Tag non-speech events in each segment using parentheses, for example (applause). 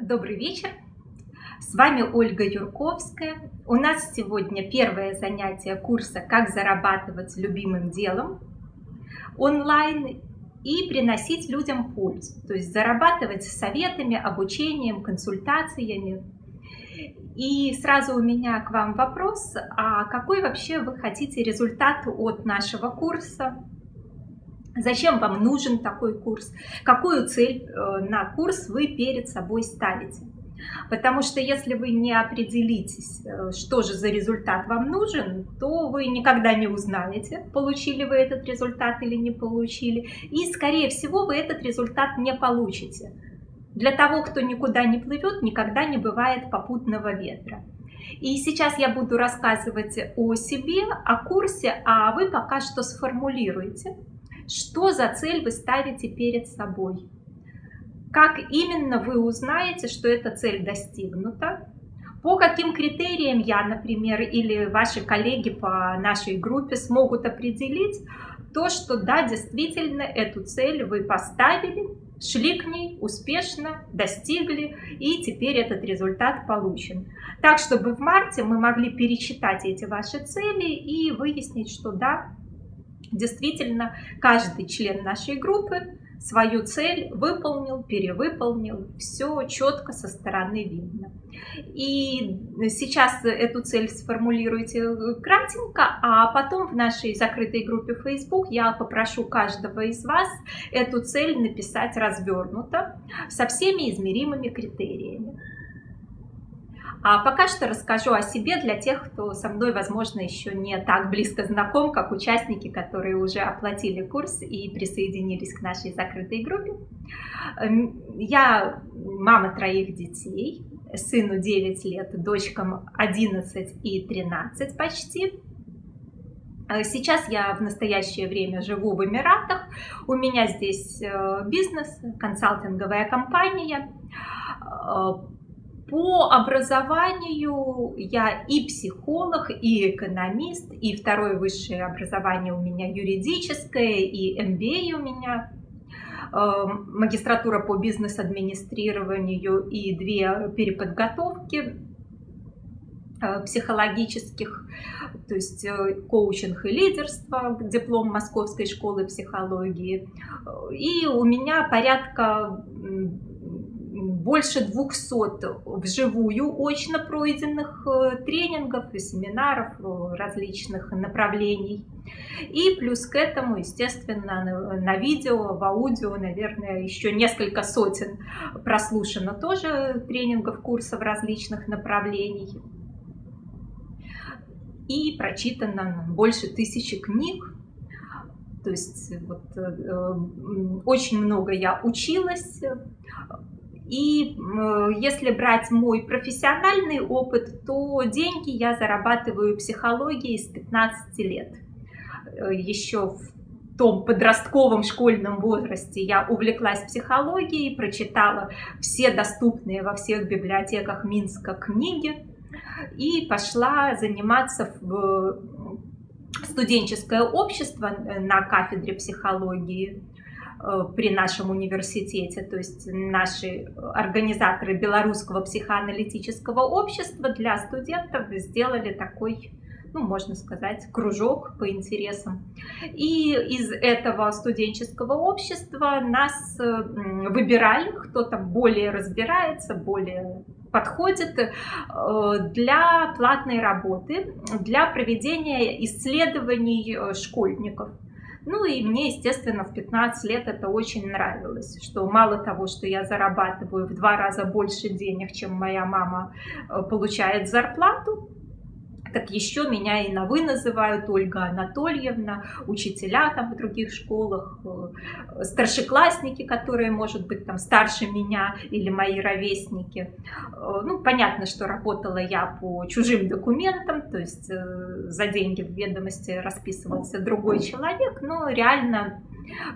Добрый вечер! С вами Ольга Юрковская. У нас сегодня первое занятие курса «Как зарабатывать любимым делом» онлайн и приносить людям пользу. То есть зарабатывать советами, обучением, консультациями. И сразу у меня к вам вопрос, а какой вообще вы хотите результат от нашего курса? Зачем вам нужен такой курс? Какую цель э, на курс вы перед собой ставите? Потому что если вы не определитесь, э, что же за результат вам нужен, то вы никогда не узнаете, получили вы этот результат или не получили. И, скорее всего, вы этот результат не получите. Для того, кто никуда не плывет, никогда не бывает попутного ветра. И сейчас я буду рассказывать о себе, о курсе, а вы пока что сформулируйте, что за цель вы ставите перед собой? Как именно вы узнаете, что эта цель достигнута? По каким критериям я, например, или ваши коллеги по нашей группе смогут определить то, что да, действительно эту цель вы поставили, шли к ней успешно, достигли, и теперь этот результат получен. Так, чтобы в марте мы могли пересчитать эти ваши цели и выяснить, что да, Действительно, каждый член нашей группы свою цель выполнил, перевыполнил, все четко со стороны видно. И сейчас эту цель сформулируйте кратенько, а потом в нашей закрытой группе Facebook я попрошу каждого из вас эту цель написать развернуто со всеми измеримыми критериями. А пока что расскажу о себе для тех, кто со мной, возможно, еще не так близко знаком, как участники, которые уже оплатили курс и присоединились к нашей закрытой группе. Эм, я мама троих детей, сыну 9 лет, дочкам 11 и 13 почти. Э, сейчас я в настоящее время живу в Эмиратах. У меня здесь э, бизнес, консалтинговая компания э, по образованию я и психолог, и экономист, и второе высшее образование у меня юридическое, и MBA у меня, эм, магистратура по бизнес-администрированию и две переподготовки э, психологических, то есть э, коучинг и лидерство, диплом Московской школы психологии. И у меня порядка больше 200 вживую очно пройденных э, тренингов и семинаров э, различных направлений. И плюс к этому, естественно, на видео, в аудио, наверное, еще несколько сотен прослушано тоже тренингов, курсов различных направлений. И прочитано больше тысячи книг, то есть вот, э, очень много я училась, и если брать мой профессиональный опыт, то деньги я зарабатываю психологией с 15 лет. Э, Еще в том подростковом школьном возрасте я увлеклась психологией, прочитала все доступные во всех библиотеках Минска книги и пошла заниматься в студенческое общество на кафедре психологии Э, при нашем университете, то есть наши организаторы Белорусского психоаналитического общества для студентов сделали такой ну, можно сказать, кружок по интересам. И из этого студенческого общества нас выбирали, кто там более разбирается, более подходит э, для платной работы, для проведения исследований э, школьников. Ну и мне, естественно, в 15 лет это очень нравилось, что мало того, что я зарабатываю в два раза больше денег, чем моя мама э, получает зарплату, так еще меня и на «вы» называют Ольга Анатольевна, учителя там в других школах, э, старшеклассники, которые, может быть, там старше меня или мои ровесники. Э, ну, понятно, что работала я по чужим документам, то есть э, за деньги в ведомости расписывался другой человек, но реально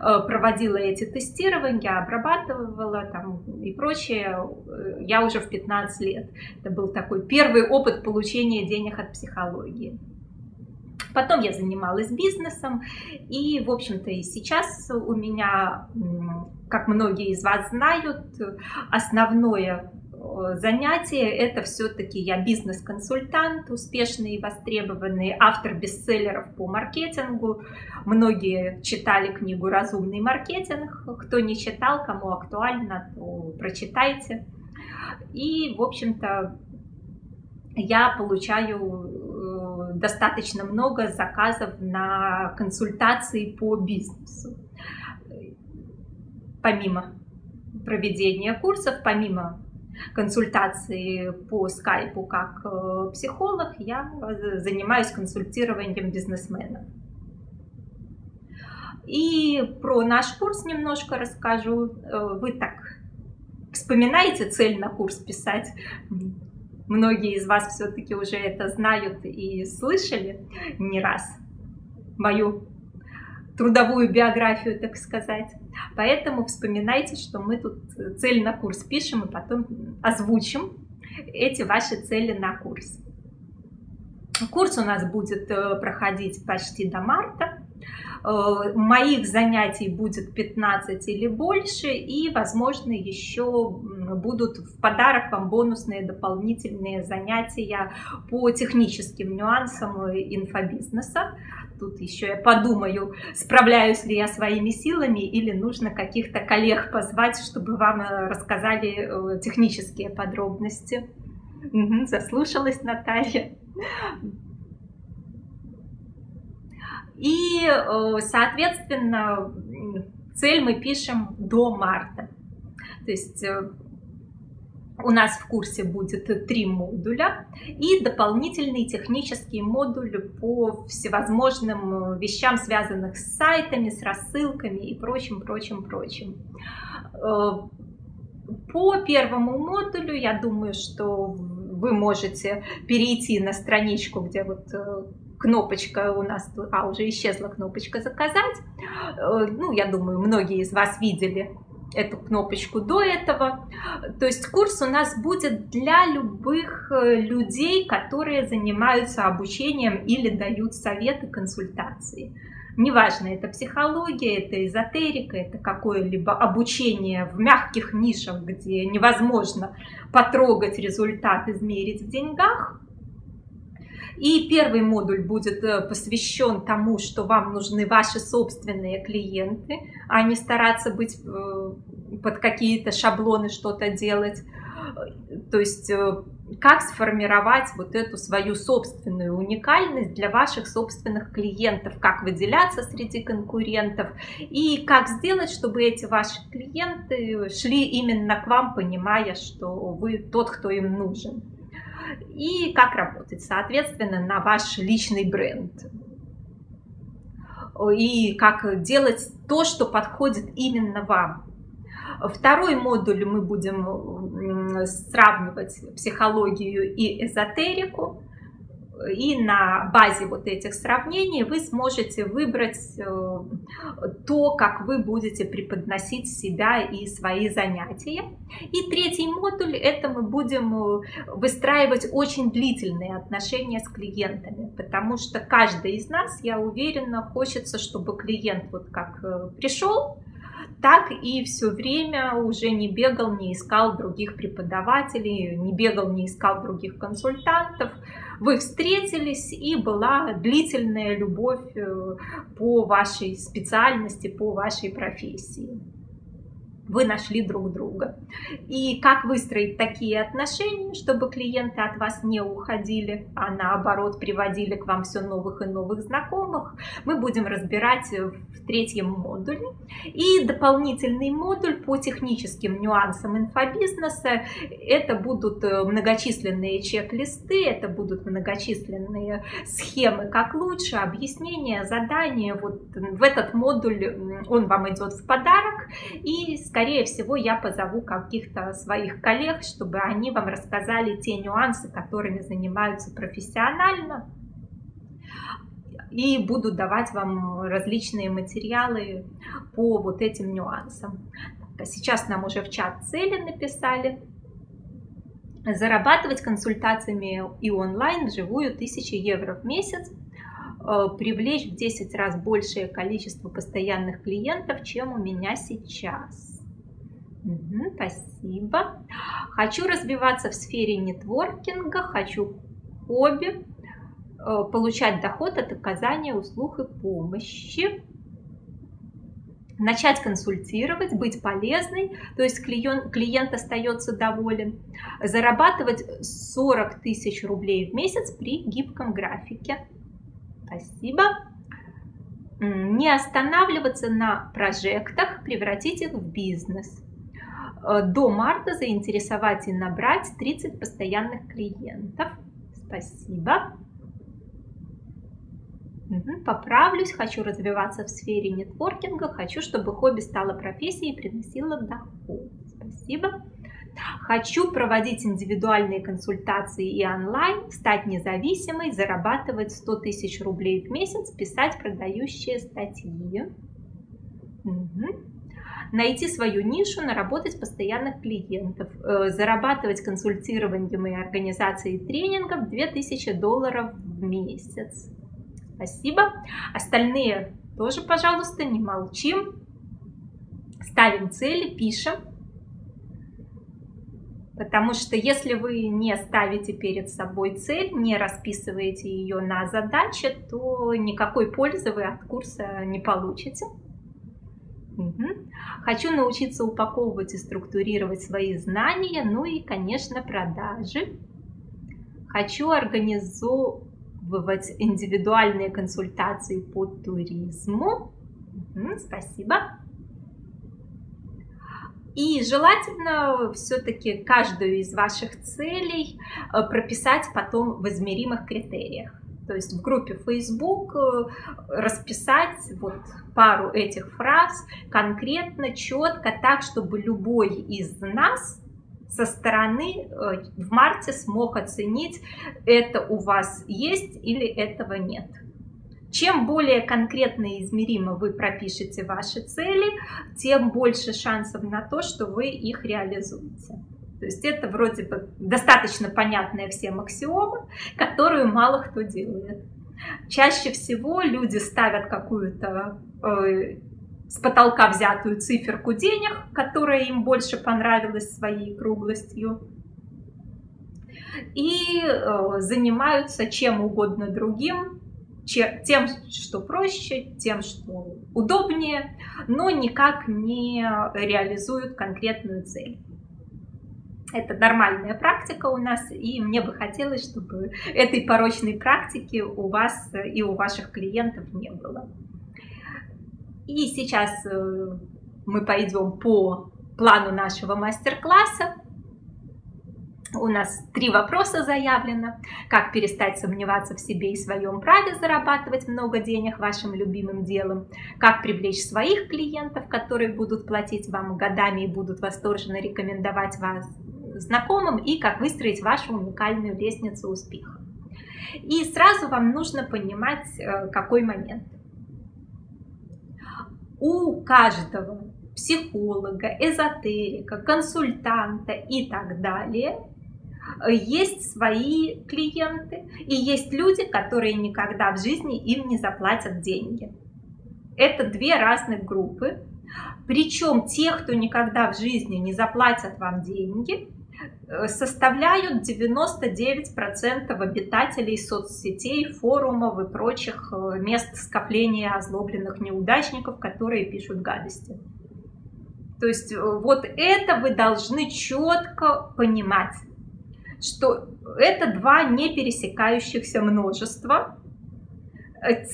проводила эти тестирования, обрабатывала там и прочее, я уже в 15 лет. Это был такой первый опыт получения денег от психологии. Потом я занималась бизнесом, и, в общем-то, и сейчас у меня, как многие из вас знают, основное занятия. Это все-таки я бизнес-консультант, успешный и востребованный, автор бестселлеров по маркетингу. Многие читали книгу «Разумный маркетинг». Кто не читал, кому актуально, то прочитайте. И, в общем-то, я получаю э, достаточно много заказов на консультации по бизнесу. Помимо проведения курсов, помимо консультации по скайпу как э, психолог, я занимаюсь консультированием бизнесменов. И про наш курс немножко расскажу. Э, вы так вспоминаете цель на курс писать? Многие из вас все-таки уже это знают и слышали не раз мою трудовую биографию, так сказать. Поэтому вспоминайте, что мы тут цель на курс пишем и потом озвучим эти ваши цели на курс. Курс у нас будет э, проходить почти до марта. Э, моих занятий будет 15 или больше, и, возможно, еще будут в подарок вам бонусные дополнительные занятия по техническим нюансам инфобизнеса. Тут еще я подумаю, справляюсь ли я своими силами или нужно каких-то коллег позвать, чтобы вам э, рассказали э, технические подробности. Угу, заслушалась Наталья. И, э, соответственно, цель мы пишем до марта. То есть у нас в курсе будет три модуля и дополнительный технический модуль по всевозможным вещам, связанных с сайтами, с рассылками и прочим, прочим, прочим. Э, по первому модулю, я думаю, что вы можете перейти на страничку, где вот э, кнопочка у нас, а уже исчезла кнопочка заказать. Э, ну, я думаю, многие из вас видели эту кнопочку до этого. То есть курс у нас будет для любых э, людей, которые занимаются обучением или дают советы, консультации. Неважно, это психология, это эзотерика, это какое-либо обучение в мягких нишах, где невозможно потрогать результат, измерить в деньгах. И первый модуль будет э, посвящен тому, что вам нужны ваши собственные клиенты, а не стараться быть э, под какие-то шаблоны что-то делать. То есть э, как сформировать вот эту свою собственную уникальность для ваших собственных клиентов, как выделяться среди конкурентов? И как сделать, чтобы эти ваши клиенты шли именно к вам, понимая, что вы тот, кто им нужен и как работать, соответственно, на ваш личный бренд. И как делать то, что подходит именно вам. Второй модуль мы будем сравнивать психологию и эзотерику и на базе вот этих сравнений вы сможете выбрать э, то, как вы будете преподносить себя и свои занятия. И третий модуль – это мы будем э, выстраивать очень длительные отношения с клиентами, потому что каждый из нас, я уверена, хочется, чтобы клиент вот как э, пришел, так и все время уже не бегал, не искал других преподавателей, не бегал, не искал других консультантов. Вы встретились и была длительная любовь э, по вашей специальности, по вашей профессии вы нашли друг друга. И как выстроить такие отношения, чтобы клиенты от вас не уходили, а наоборот приводили к вам все новых и новых знакомых, мы будем разбирать в третьем модуле. И дополнительный модуль по техническим нюансам инфобизнеса. Это будут э, многочисленные чек-листы, это будут многочисленные схемы, как лучше, объяснения, задания. Вот в этот модуль он вам идет в подарок. И, скорее всего, я позову каких-то своих коллег, чтобы они вам рассказали те нюансы, которыми занимаются профессионально. И буду давать вам различные материалы по вот этим нюансам. А сейчас нам уже в чат цели написали. Зарабатывать консультациями и онлайн вживую 1000 евро в месяц э, привлечь в 10 раз большее количество постоянных клиентов, чем у меня сейчас. Спасибо. Хочу развиваться в сфере нетворкинга, хочу хобби, э, получать доход от оказания услуг и помощи начать консультировать, быть полезной, то есть клиент, клиент остается доволен, зарабатывать 40 тысяч рублей в месяц при гибком графике. Спасибо. Не останавливаться на прожектах, превратить их в бизнес. Э, до марта заинтересовать и набрать 30 постоянных клиентов. Спасибо. Поправлюсь, хочу развиваться в сфере нетворкинга, хочу, чтобы хобби стало профессией и приносило доход. Спасибо. Хочу проводить индивидуальные консультации и онлайн, стать независимой, зарабатывать 100 тысяч рублей в месяц, писать продающие статьи. Угу. Найти свою нишу, наработать постоянных клиентов, э, зарабатывать консультированием и организацией тренингов 2000 долларов в месяц. Спасибо. Остальные тоже, пожалуйста, не молчим. Ставим цели, пишем. Потому что если вы не ставите перед собой цель, не расписываете ее на задачи, то никакой пользы вы от курса не получите. Угу. Хочу научиться упаковывать и структурировать свои знания, ну и, конечно, продажи. Хочу организовывать индивидуальные консультации по туризму. Спасибо. И желательно все-таки каждую из ваших целей э, прописать потом в измеримых критериях. То есть в группе Facebook э, расписать вот пару этих фраз конкретно, четко, так, чтобы любой из нас со стороны э, в марте смог оценить, это у вас есть или этого нет. Чем более конкретно и измеримо вы пропишете ваши цели, тем больше шансов на то, что вы их реализуете. То есть это вроде бы достаточно понятная всем аксиома, которую мало кто делает. Чаще всего люди ставят какую-то э, с потолка взятую циферку денег, которая им больше понравилась своей круглостью, и э, занимаются чем угодно другим, чем, тем, что проще, тем, что удобнее, но никак не реализуют конкретную цель. Это нормальная практика у нас, и мне бы хотелось, чтобы этой порочной практики у вас и у ваших клиентов не было. И сейчас э, мы пойдем по плану нашего мастер-класса. У нас три вопроса заявлено. Как перестать сомневаться в себе и своем праве зарабатывать много денег вашим любимым делом? Как привлечь своих клиентов, которые будут платить вам годами и будут восторженно рекомендовать вас знакомым? И как выстроить вашу уникальную лестницу успеха? И сразу вам нужно понимать, э, какой момент у каждого психолога, эзотерика, консультанта и так далее есть свои клиенты и есть люди, которые никогда в жизни им не заплатят деньги. Это две разных группы. Причем те, кто никогда в жизни не заплатят вам деньги, Э, составляют 99% обитателей соцсетей, форумов и прочих э, мест скопления озлобленных неудачников, которые пишут гадости. То есть э, вот это вы должны четко понимать, что это два не пересекающихся множества.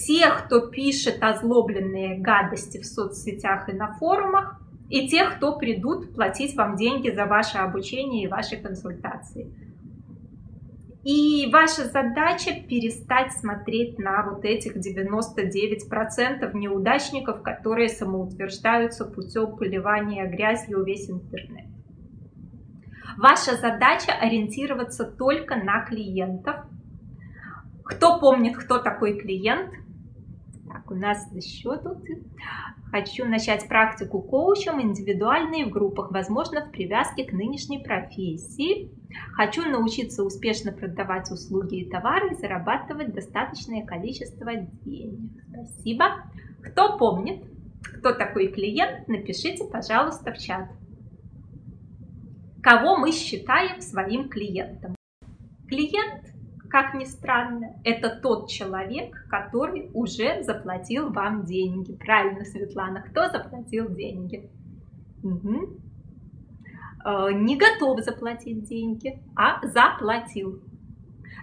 Тех, кто пишет озлобленные гадости в соцсетях и на форумах, и тех, кто придут платить вам деньги за ваше обучение и ваши консультации. И ваша задача перестать смотреть на вот этих 99% неудачников, которые самоутверждаются путем поливания грязью весь интернет. Ваша задача ориентироваться только на клиентов. Кто помнит, кто такой клиент? Так, у нас еще тут Хочу начать практику коучем индивидуально и в группах, возможно, в привязке к нынешней профессии. Хочу научиться успешно продавать услуги и товары и зарабатывать достаточное количество денег. Спасибо. Кто помнит, кто такой клиент, напишите, пожалуйста, в чат. Кого мы считаем своим клиентом? Клиент, как ни странно, это тот человек, который уже заплатил вам деньги. Правильно, Светлана, кто заплатил деньги? Угу. Не готов заплатить деньги, а заплатил.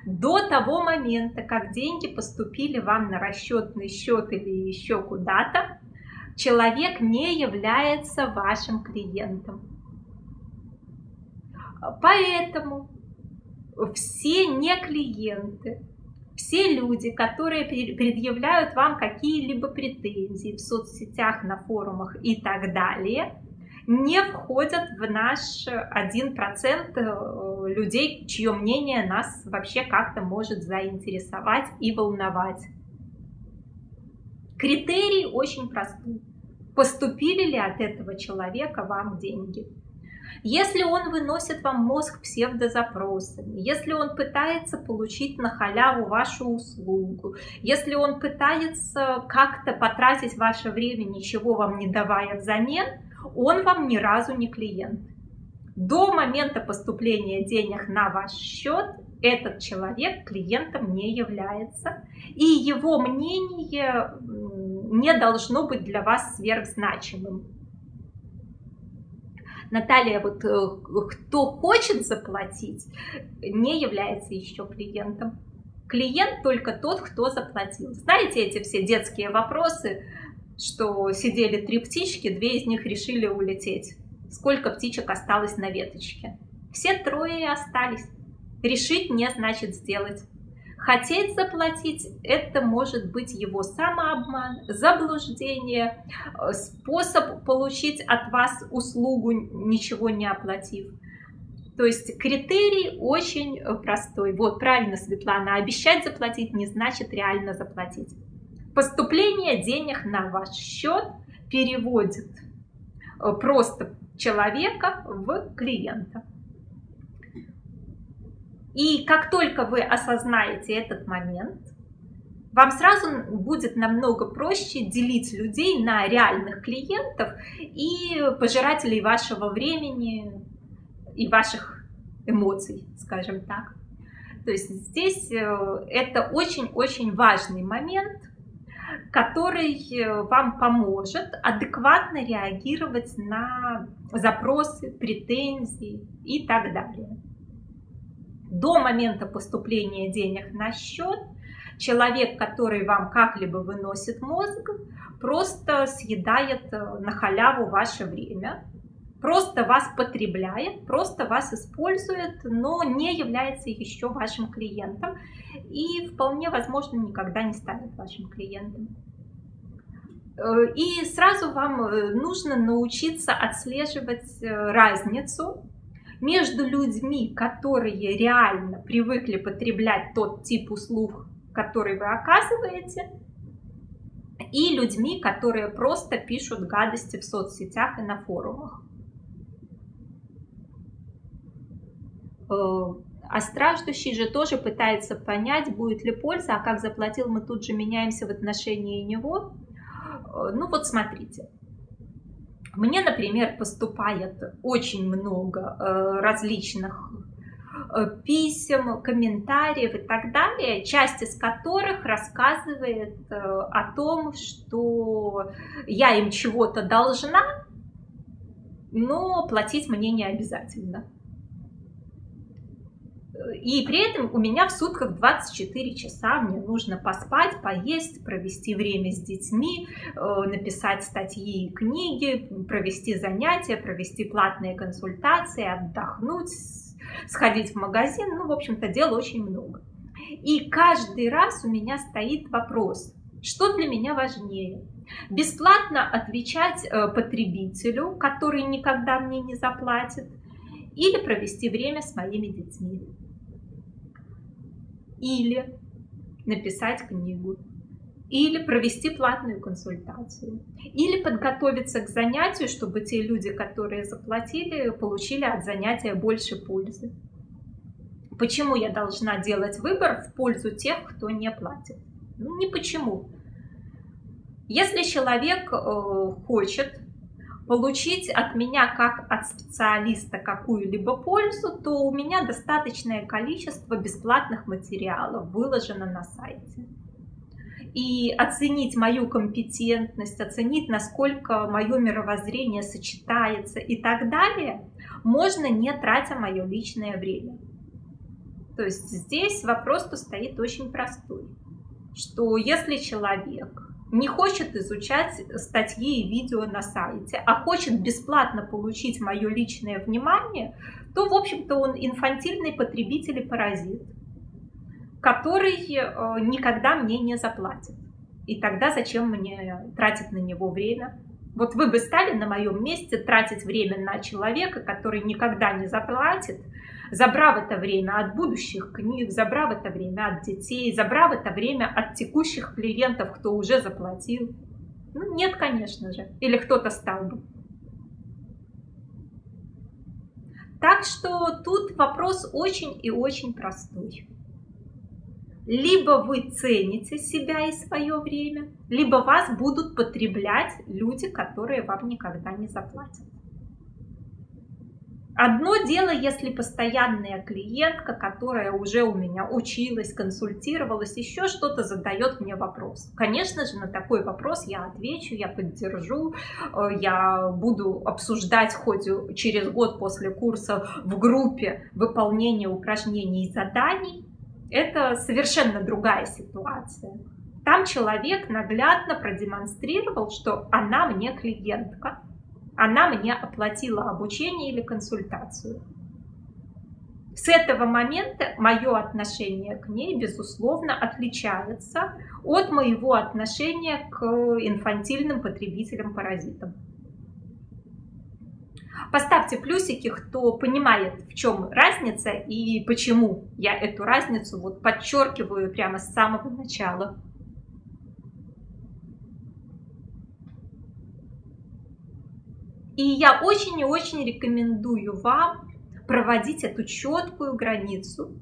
До того момента, как деньги поступили вам на расчетный счет или еще куда-то, человек не является вашим клиентом. Поэтому все не клиенты, все люди, которые предъявляют вам какие-либо претензии в соцсетях, на форумах и так далее, не входят в наш 1% э, людей, чье мнение нас вообще как-то может заинтересовать и волновать. Критерий очень простой. Поступили ли от этого человека вам деньги? Если он выносит вам мозг псевдозапросами, если он пытается получить на халяву вашу услугу, если он пытается как-то потратить ваше время, ничего вам не давая взамен, он вам ни разу не клиент. До момента поступления денег на ваш счет этот человек клиентом не является, и его мнение не должно быть для вас сверхзначимым. Наталья, вот э, кто хочет заплатить, не является еще клиентом. Клиент только тот, кто заплатил. Знаете эти все детские вопросы, что сидели три птички, две из них решили улететь. Сколько птичек осталось на веточке? Все трое остались. Решить не значит сделать. Хотеть заплатить – это может быть его самообман, заблуждение, э, способ получить от вас услугу, ничего не оплатив. То есть критерий очень э, простой. Вот, правильно, Светлана, обещать заплатить не значит реально заплатить. Поступление денег на ваш счет переводит э, просто человека в клиента. И как только вы осознаете этот момент, вам сразу будет намного проще делить людей на реальных клиентов и пожирателей вашего времени и ваших эмоций, скажем так. То есть здесь э, это очень-очень важный момент, который э, вам поможет адекватно реагировать на запросы, претензии и так далее до момента поступления денег на счет человек, который вам как-либо выносит мозг, просто съедает э, на халяву ваше время, просто вас потребляет, просто вас использует, но не является еще вашим клиентом и вполне возможно никогда не станет вашим клиентом. Э, и сразу вам э, нужно научиться отслеживать разницу между людьми, которые реально привыкли потреблять тот тип услуг, который вы оказываете, и людьми, которые просто пишут гадости в соцсетях и на форумах. Э, а страждущий же тоже пытается понять, будет ли польза, а как заплатил, мы тут же меняемся в отношении него. Э, ну вот смотрите, мне, например, поступает очень много э, различных э, писем, комментариев и так далее, часть из которых рассказывает э, о том, что я им чего-то должна, но платить мне не обязательно. И при этом у меня в сутках 24 часа, мне нужно поспать, поесть, провести время с детьми, э, написать статьи и книги, провести занятия, провести платные консультации, отдохнуть, сходить в магазин. Ну, в общем-то, дел очень много. И каждый раз у меня стоит вопрос, что для меня важнее? Бесплатно отвечать э, потребителю, который никогда мне не заплатит, или провести время с моими детьми или написать книгу, или провести платную консультацию, или подготовиться к занятию, чтобы те люди, которые заплатили, получили от занятия больше пользы. Почему я должна делать выбор в пользу тех, кто не платит? Ну, не почему. Если человек э, хочет получить от меня как от специалиста какую-либо пользу, то у меня достаточное количество бесплатных материалов выложено на сайте. И оценить мою компетентность, оценить, насколько мое мировоззрение сочетается и так далее, можно не тратя мое личное время. То есть здесь вопрос-то стоит очень простой, что если человек не хочет изучать статьи и видео на сайте, а хочет бесплатно получить мое личное внимание, то, в общем-то, он инфантильный потребитель и паразит, который э, никогда мне не заплатит. И тогда зачем мне тратить на него время? Вот вы бы стали на моем месте тратить время на человека, который никогда не заплатит, забрав это время от будущих книг, забрав это время от детей, забрав это время от текущих клиентов, кто уже заплатил. Ну, нет, конечно же. Или кто-то стал бы. Так что тут вопрос очень и очень простой. Либо вы цените себя и свое время, либо вас будут потреблять люди, которые вам никогда не заплатят. Одно дело, если постоянная клиентка, которая уже у меня училась, консультировалась, еще что-то задает мне вопрос. Конечно же, на такой вопрос я отвечу, я поддержу, э, я буду обсуждать хоть через год после курса в группе выполнение упражнений и заданий. Это совершенно другая ситуация. Там человек наглядно продемонстрировал, что она мне клиентка, она мне оплатила обучение или консультацию. С этого момента мое отношение к ней, безусловно, отличается от моего отношения к инфантильным потребителям-паразитам. Поставьте плюсики, кто понимает, в чем разница и почему я эту разницу вот подчеркиваю прямо с самого начала. И я очень и очень рекомендую вам проводить эту четкую границу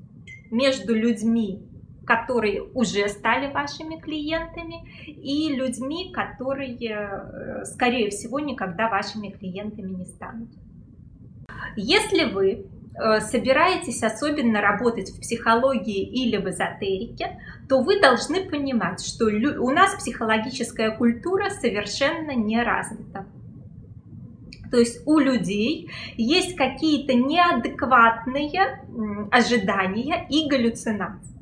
между людьми, которые уже стали вашими клиентами, и людьми, которые, э, скорее всего, никогда вашими клиентами не станут. Если вы э, собираетесь особенно работать в психологии или в эзотерике, то вы должны понимать, что у нас психологическая культура совершенно не развита. То есть у людей есть какие-то неадекватные ожидания и галлюцинации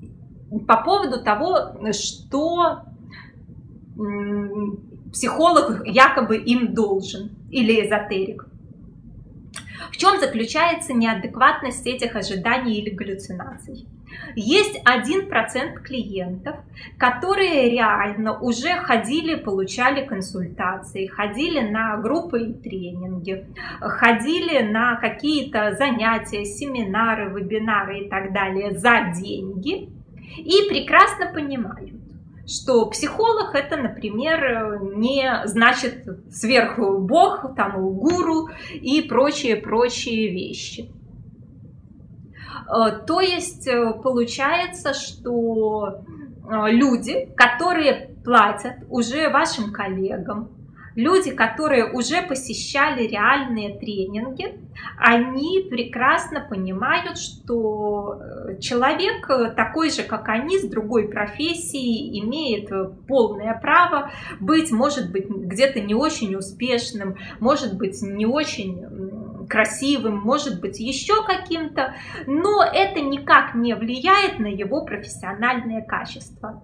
по поводу того, что психолог якобы им должен или эзотерик. В чем заключается неадекватность этих ожиданий или галлюцинаций? Есть 1% клиентов, которые реально уже ходили, получали консультации, ходили на группы и тренинги, ходили на какие-то занятия, семинары, вебинары и так далее за деньги и прекрасно понимают, что психолог это, например, не значит сверху бог, там гуру и прочие-прочие вещи. Э, то есть э, получается, что э, люди, которые платят уже вашим коллегам, люди, которые уже посещали реальные тренинги, они прекрасно понимают, что человек такой же, как они, с другой профессией, имеет полное право быть, может быть, где-то не очень успешным, может быть, не очень красивым, может быть, еще каким-то, но это никак не влияет на его профессиональное качество.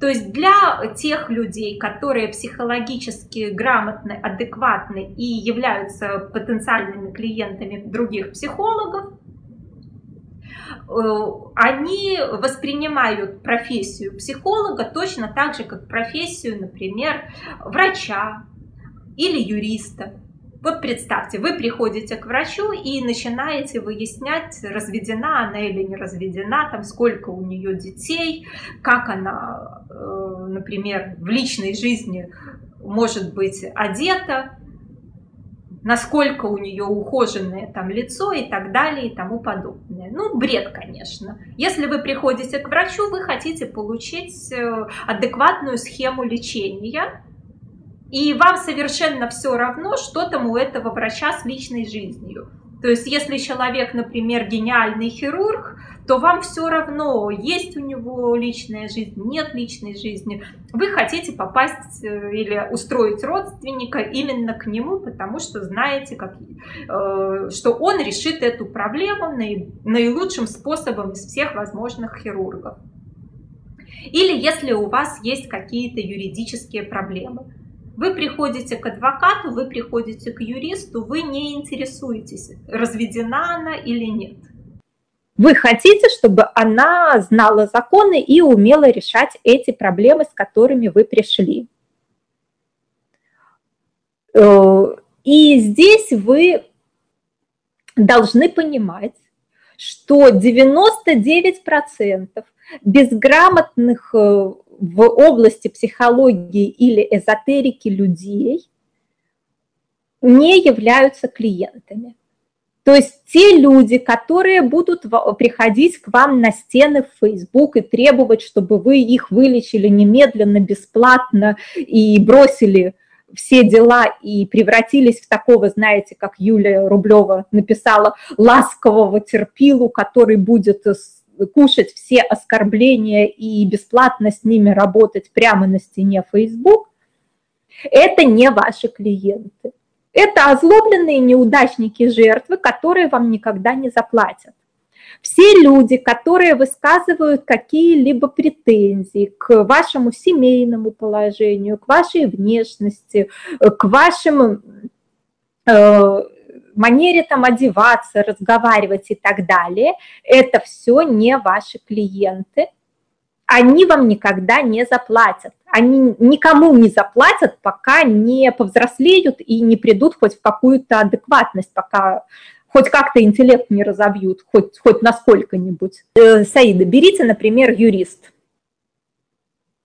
То есть для тех людей, которые психологически грамотны, адекватны и являются потенциальными клиентами других психологов, э, они воспринимают профессию психолога точно так же, как профессию, например, врача или юриста. Вот представьте, вы приходите к врачу и начинаете выяснять, разведена она или не разведена, там сколько у нее детей, как она, э, например, в личной жизни может быть одета, насколько у нее ухоженное там лицо и так далее и тому подобное. Ну, бред, конечно. Если вы приходите к врачу, вы хотите получить э, адекватную схему лечения, и вам совершенно все равно, что там у этого врача с личной жизнью. То есть, если человек, например, гениальный хирург, то вам все равно, есть у него личная жизнь, нет личной жизни. Вы хотите попасть э, или устроить родственника именно к нему, потому что знаете, как, э, что он решит эту проблему наилучшим способом из всех возможных хирургов. Или если у вас есть какие-то юридические проблемы. Вы приходите к адвокату, вы приходите к юристу, вы не интересуетесь, разведена она или нет. Вы хотите, чтобы она знала законы и умела решать эти проблемы, с которыми вы пришли. Э, и здесь вы должны понимать, что 99% безграмотных э, в области психологии или эзотерики людей не являются клиентами. То есть те люди, которые будут приходить к вам на стены в Facebook и требовать, чтобы вы их вылечили немедленно, бесплатно и бросили все дела и превратились в такого, знаете, как Юлия Рублева написала, ласкового терпилу, который будет кушать все оскорбления и бесплатно с ними работать прямо на стене Facebook, это не ваши клиенты. Это озлобленные неудачники жертвы, которые вам никогда не заплатят. Все люди, которые высказывают какие-либо претензии к вашему семейному положению, к вашей внешности, к вашим э, манере там одеваться, разговаривать и так далее, это все не ваши клиенты, они вам никогда не заплатят. Они никому не заплатят, пока не повзрослеют и не придут хоть в какую-то адекватность, пока хоть как-то интеллект не разобьют, хоть, хоть на сколько-нибудь. Э, Саида, берите, например, юрист.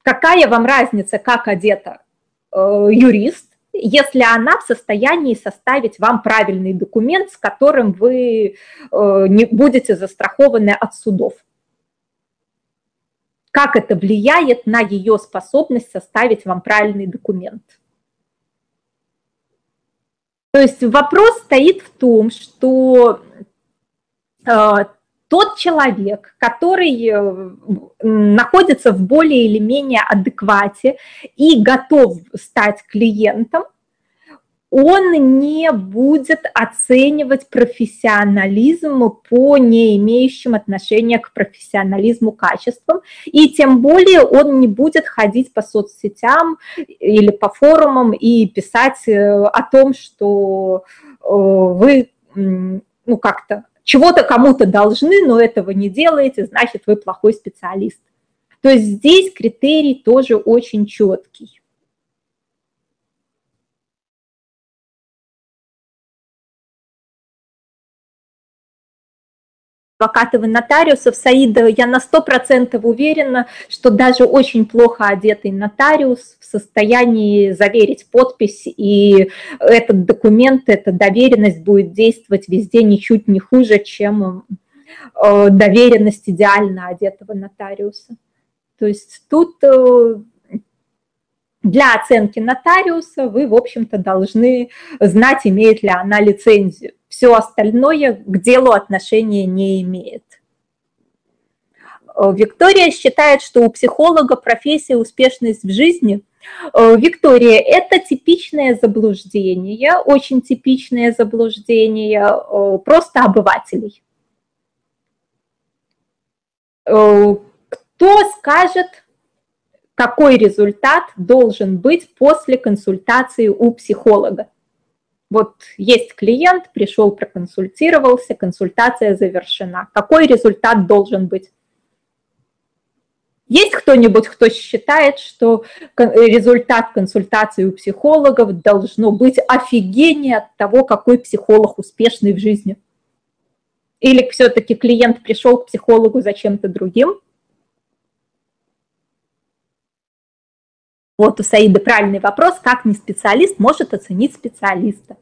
Какая вам разница, как одета э, юрист, если она в состоянии составить вам правильный документ, с которым вы э, не будете застрахованы от судов. Как это влияет на ее способность составить вам правильный документ? То есть вопрос стоит в том, что э, тот человек, который э, находится в более или менее адеквате и готов стать клиентом, он не будет оценивать профессионализм по не имеющим отношения к профессионализму качествам, и тем более он не будет ходить по соцсетям или по форумам и писать э, о том, что э, вы ну как-то чего-то кому-то должны, но этого не делаете, значит, вы плохой специалист. То есть здесь критерий тоже очень четкий. Адвокатов и нотариусов. Саида, я на 100% уверена, что даже очень плохо одетый нотариус в состоянии заверить подпись, и этот документ, эта доверенность будет действовать везде ничуть не хуже, чем э, доверенность идеально одетого нотариуса. То есть тут э, для оценки нотариуса вы, в общем-то, должны знать, имеет ли она лицензию. Все остальное к делу отношения не имеет. Э, Виктория считает, что у психолога профессия успешность в жизни. Э, Виктория, это типичное заблуждение, очень типичное заблуждение э, просто обывателей. Кто скажет, какой результат должен быть после консультации у психолога. Вот есть клиент, пришел, проконсультировался, консультация завершена. Какой результат должен быть? Есть кто-нибудь, кто считает, что результат консультации у психологов должно быть офигение от того, какой психолог успешный в жизни? Или все-таки клиент пришел к психологу за чем-то другим, Вот у Саиды правильный вопрос, как не специалист может оценить специалиста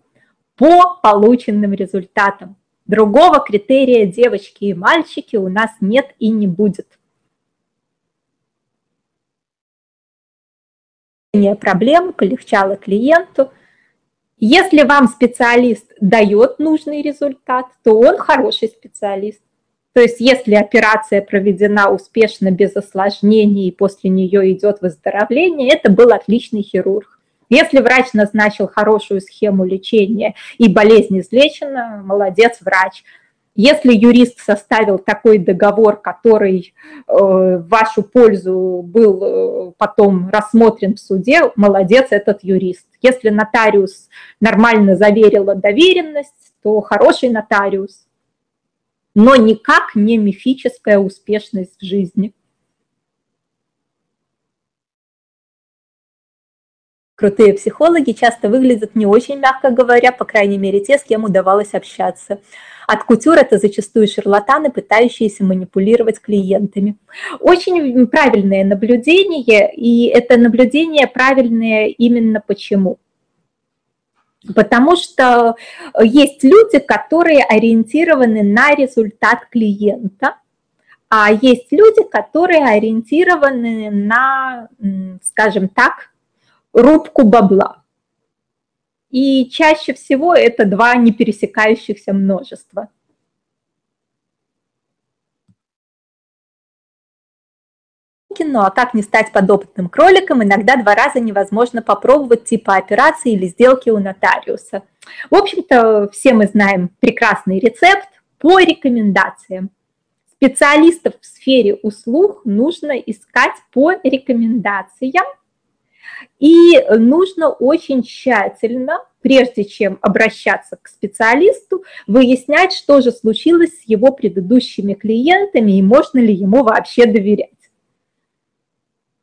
по полученным результатам. Другого критерия девочки и мальчики у нас нет и не будет. проблему, полегчало клиенту. Если вам специалист дает нужный результат, то он хороший специалист. То есть если операция проведена успешно, без осложнений, и после нее идет выздоровление, это был отличный хирург. Если врач назначил хорошую схему лечения и болезнь излечена, молодец врач. Если юрист составил такой договор, который э, в вашу пользу был э, потом рассмотрен в суде, молодец этот юрист. Если нотариус нормально заверила доверенность, то хороший нотариус, но никак не мифическая успешность в жизни. Крутые психологи часто выглядят не очень, мягко говоря, по крайней мере, те, с кем удавалось общаться. От кутюр это зачастую шарлатаны, пытающиеся манипулировать клиентами. Очень правильное наблюдение, и это наблюдение правильное именно почему? Потому что есть люди, которые ориентированы на результат клиента, а есть люди, которые ориентированы на, скажем так, рубку бабла. И чаще всего это два не пересекающихся множества. Ну а как не стать подопытным кроликом, иногда два раза невозможно попробовать типа операции или сделки у нотариуса. В общем-то, все мы знаем прекрасный рецепт по рекомендациям. Специалистов в сфере услуг нужно искать по рекомендациям и нужно очень тщательно, прежде чем обращаться к специалисту, выяснять, что же случилось с его предыдущими клиентами и можно ли ему вообще доверять.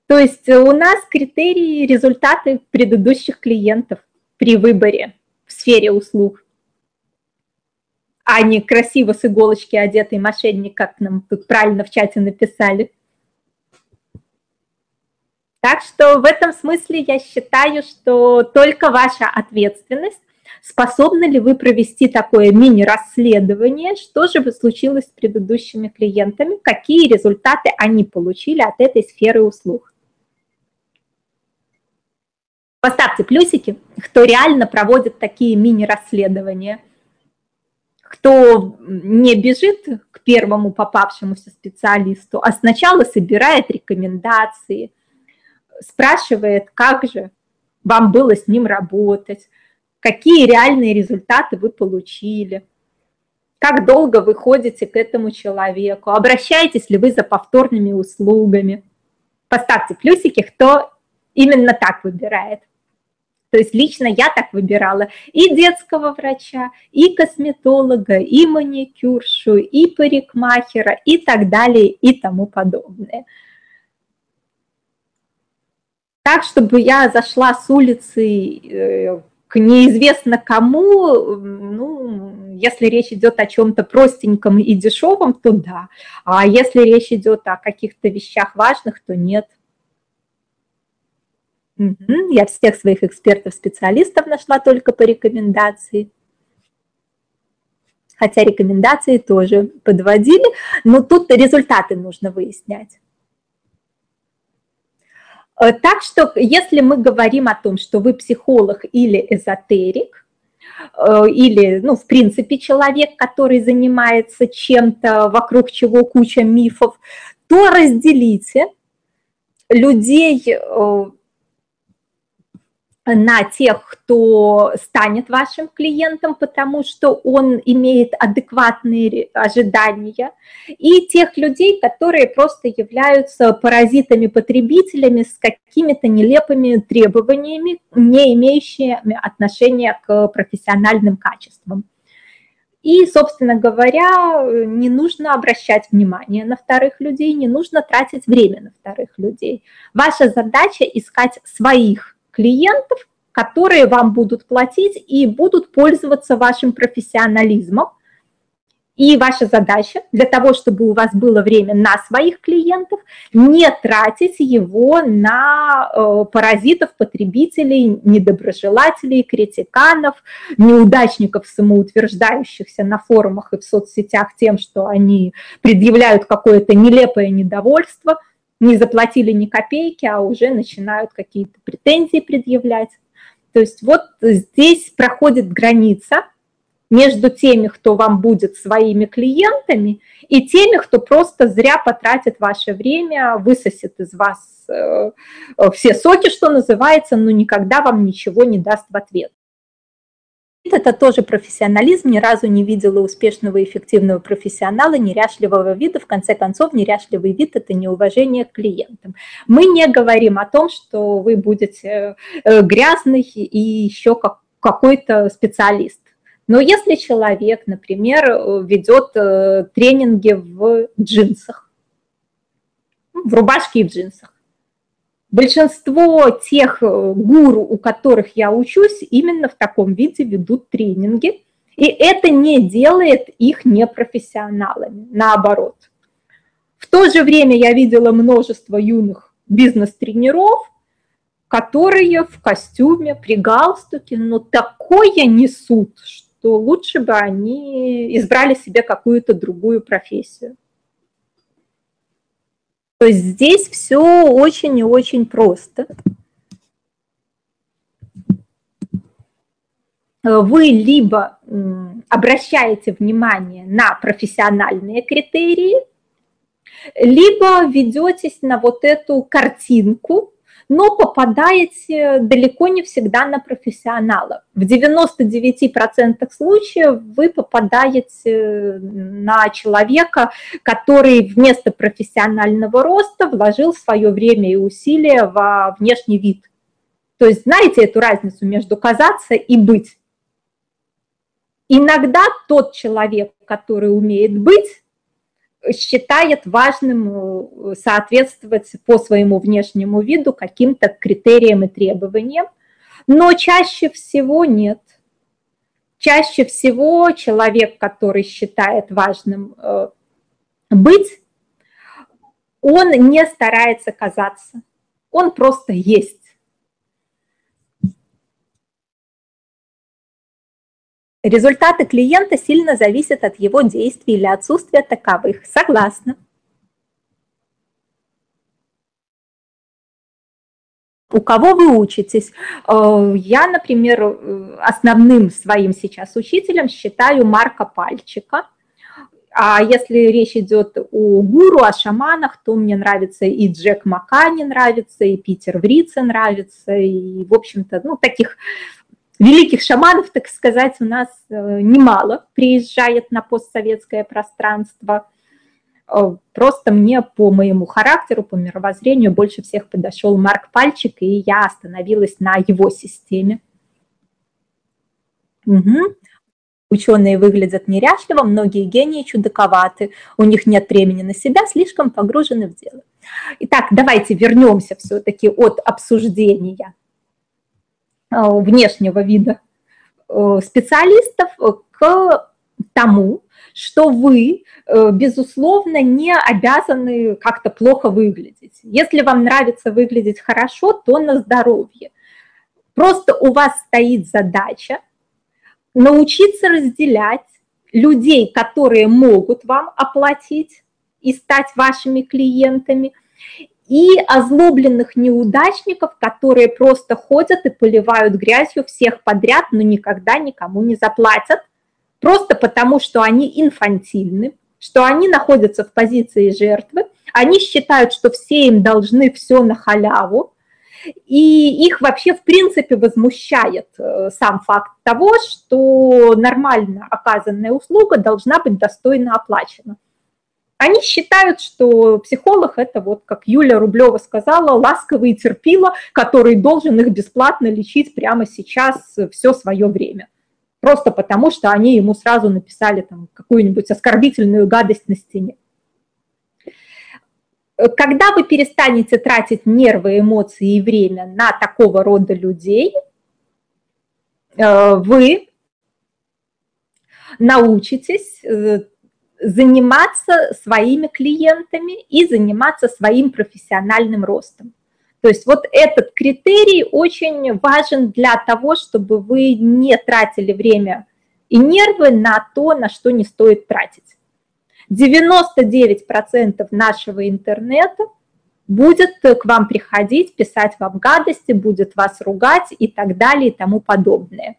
То есть у нас критерии результаты предыдущих клиентов при выборе в сфере услуг, а не красиво с иголочки одетый мошенник, как нам тут правильно в чате написали. Так что в этом смысле я считаю, что только ваша ответственность, способны ли вы провести такое мини-расследование, что же случилось с предыдущими клиентами, какие результаты они получили от этой сферы услуг. Поставьте плюсики, кто реально проводит такие мини-расследования, кто не бежит к первому попавшемуся специалисту, а сначала собирает рекомендации – спрашивает, как же вам было с ним работать, какие реальные результаты вы получили, как долго вы ходите к этому человеку, обращаетесь ли вы за повторными услугами. Поставьте плюсики, кто именно так выбирает. То есть лично я так выбирала и детского врача, и косметолога, и маникюршу, и парикмахера, и так далее, и тому подобное так, чтобы я зашла с улицы э, к неизвестно кому, ну, если речь идет о чем-то простеньком и дешевом, то да. А если речь идет о каких-то вещах важных, то нет. Угу. Я всех своих экспертов-специалистов нашла только по рекомендации. Хотя рекомендации тоже подводили, но тут результаты нужно выяснять. Э, так что, если мы говорим о том, что вы психолог или эзотерик, э, или, ну, в принципе, человек, который занимается чем-то, вокруг чего куча мифов, то разделите людей э, на тех, кто станет вашим клиентом, потому что он имеет адекватные ожидания, и тех людей, которые просто являются паразитами-потребителями с какими-то нелепыми требованиями, не имеющими отношения к профессиональным качествам. И, собственно говоря, не нужно обращать внимание на вторых людей, не нужно тратить время на вторых людей. Ваша задача искать своих клиентов, которые вам будут платить и будут пользоваться вашим профессионализмом. И ваша задача для того, чтобы у вас было время на своих клиентов, не тратить его на э, паразитов, потребителей, недоброжелателей, критиканов, неудачников, самоутверждающихся на форумах и в соцсетях тем, что они предъявляют какое-то нелепое недовольство – не заплатили ни копейки, а уже начинают какие-то претензии предъявлять. То есть вот здесь проходит граница между теми, кто вам будет своими клиентами, и теми, кто просто зря потратит ваше время, высосет из вас э, все соки, что называется, но никогда вам ничего не даст в ответ. Это тоже профессионализм. Ни разу не видела успешного и эффективного профессионала неряшливого вида. В конце концов, неряшливый вид – это неуважение к клиентам. Мы не говорим о том, что вы будете э, грязный и еще как, какой-то специалист. Но если человек, например, ведет э, тренинги в джинсах, в рубашке и в джинсах, Большинство тех э, гуру, у которых я учусь, именно в таком виде ведут тренинги, и это не делает их непрофессионалами, наоборот. В то же время я видела множество юных бизнес-тренеров, которые в костюме, при галстуке, но такое несут, что лучше бы они избрали себе какую-то другую профессию. То есть здесь все очень и очень просто. Вы либо обращаете внимание на профессиональные критерии, либо ведетесь на вот эту картинку, но попадаете далеко не всегда на профессионала. В 99% случаев вы попадаете на человека, который вместо профессионального роста вложил свое время и усилия во внешний вид. То есть знаете эту разницу между казаться и быть? Иногда тот человек, который умеет быть, считает важным э, соответствовать по своему внешнему виду каким-то критериям и требованиям, но чаще всего нет. Чаще всего человек, который считает важным э, быть, он не старается казаться, он просто есть. Результаты клиента сильно зависят от его действий или отсутствия таковых. Согласна. У кого вы учитесь? Э, я, например, э, основным своим сейчас учителем считаю Марка Пальчика. А если речь идет о гуру, о шаманах, то мне нравится и Джек Макани нравится, и Питер Врице нравится, и, в общем-то, ну, таких великих шаманов, так сказать, у нас э, немало приезжает на постсоветское пространство. Э, просто мне по моему характеру, по мировоззрению больше всех подошел Марк Пальчик, и я остановилась на его системе. Угу. Ученые выглядят неряшливо, многие гении чудаковаты, у них нет времени на себя, слишком погружены в дело. Итак, давайте вернемся все-таки от обсуждения внешнего вида э, специалистов к тому, что вы, э, безусловно, не обязаны как-то плохо выглядеть. Если вам нравится выглядеть хорошо, то на здоровье. Просто у вас стоит задача научиться разделять людей, которые могут вам оплатить и стать вашими клиентами, и озлобленных неудачников, которые просто ходят и поливают грязью всех подряд, но никогда никому не заплатят, просто потому что они инфантильны, что они находятся в позиции жертвы, они считают, что все им должны все на халяву, и их вообще в принципе возмущает э, сам факт того, что нормально оказанная услуга должна быть достойно оплачена. Они считают, что психолог – это вот, как Юля Рублева сказала, ласковый терпила, который должен их бесплатно лечить прямо сейчас все свое время. Просто потому, что они ему сразу написали там какую-нибудь оскорбительную гадость на стене. Когда вы перестанете тратить нервы, эмоции и время на такого рода людей, э, вы научитесь э, заниматься своими клиентами и заниматься своим профессиональным ростом. То есть вот этот критерий очень важен для того, чтобы вы не тратили время и нервы на то, на что не стоит тратить. 99% нашего интернета будет к вам приходить, писать вам гадости, будет вас ругать и так далее и тому подобное.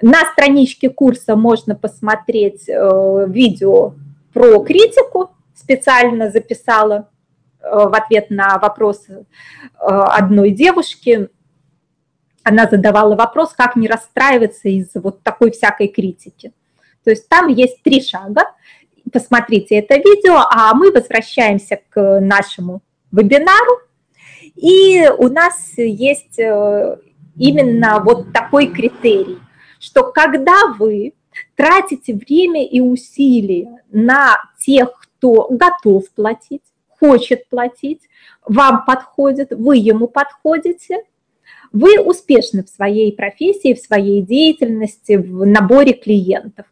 На страничке курса можно посмотреть э, видео про критику, специально записала э, в ответ на вопрос э, одной девушки. Она задавала вопрос, как не расстраиваться из-за вот такой всякой критики. То есть там есть три шага. Посмотрите это видео, а мы возвращаемся к нашему вебинару. И у нас есть именно вот такой критерий что когда вы тратите время и усилия на тех, кто готов платить, хочет платить, вам подходит, вы ему подходите, вы успешны в своей профессии, в своей деятельности, в наборе клиентов.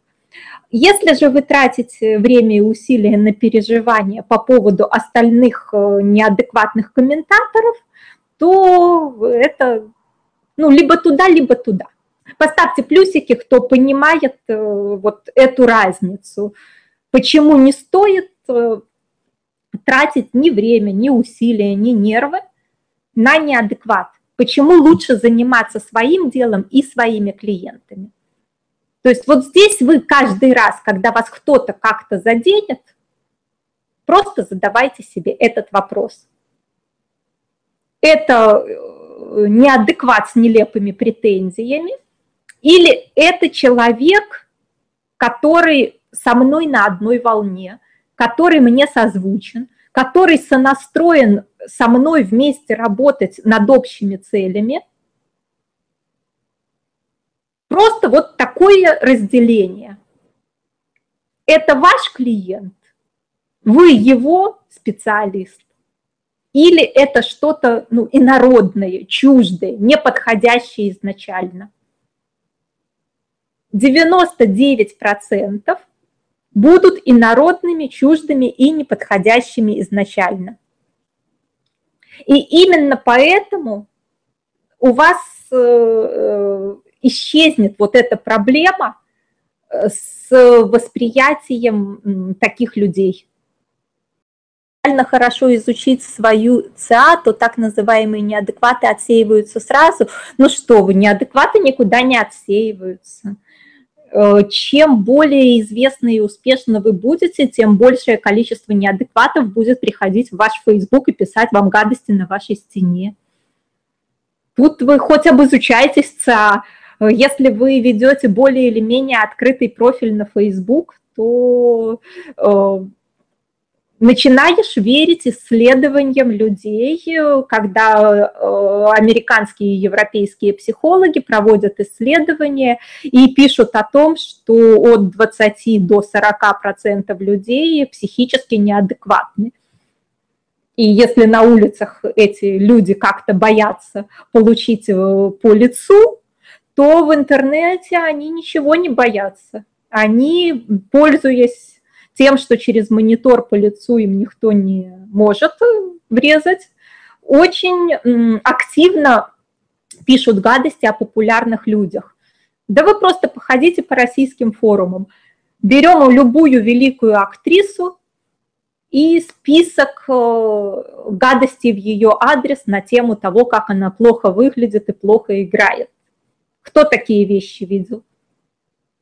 Если же вы тратите время и усилия на переживания по поводу остальных э, неадекватных комментаторов, то это ну, либо туда, либо туда. Поставьте плюсики, кто понимает э, вот эту разницу. Почему не стоит э, тратить ни время, ни усилия, ни нервы на неадекват? Почему лучше заниматься своим делом и своими клиентами? То есть вот здесь вы каждый раз, когда вас кто-то как-то заденет, просто задавайте себе этот вопрос. Это э, неадекват с нелепыми претензиями – или это человек, который со мной на одной волне, который мне созвучен, который сонастроен со мной вместе работать над общими целями. Просто вот такое разделение. Это ваш клиент, вы его специалист, или это что-то ну, инородное, чуждое, неподходящее изначально. 99% будут инородными, чуждыми и неподходящими изначально. И именно поэтому у вас э, э, исчезнет вот эта проблема э, с восприятием таких людей. Хорошо изучить свою ЦА, то так называемые неадекваты отсеиваются сразу. Ну что вы, неадекваты никуда не отсеиваются. Э, чем более известны и успешны вы будете, тем большее количество неадекватов будет приходить в ваш Facebook и писать вам гадости на вашей стене. Тут вы хоть обизучаетесь ЦА. Если вы ведете более или менее открытый профиль на Facebook, то э, начинаешь верить исследованиям людей, когда э, американские и европейские психологи проводят исследования и пишут о том, что от 20 до 40 процентов людей психически неадекватны. И если на улицах эти люди как-то боятся получить э, по лицу, то в интернете они ничего не боятся. Они, пользуясь тем, что через монитор по лицу им никто не может врезать, очень активно пишут гадости о популярных людях. Да вы просто походите по российским форумам. Берем любую великую актрису и список э, гадостей в ее адрес на тему того, как она плохо выглядит и плохо играет. Кто такие вещи видел?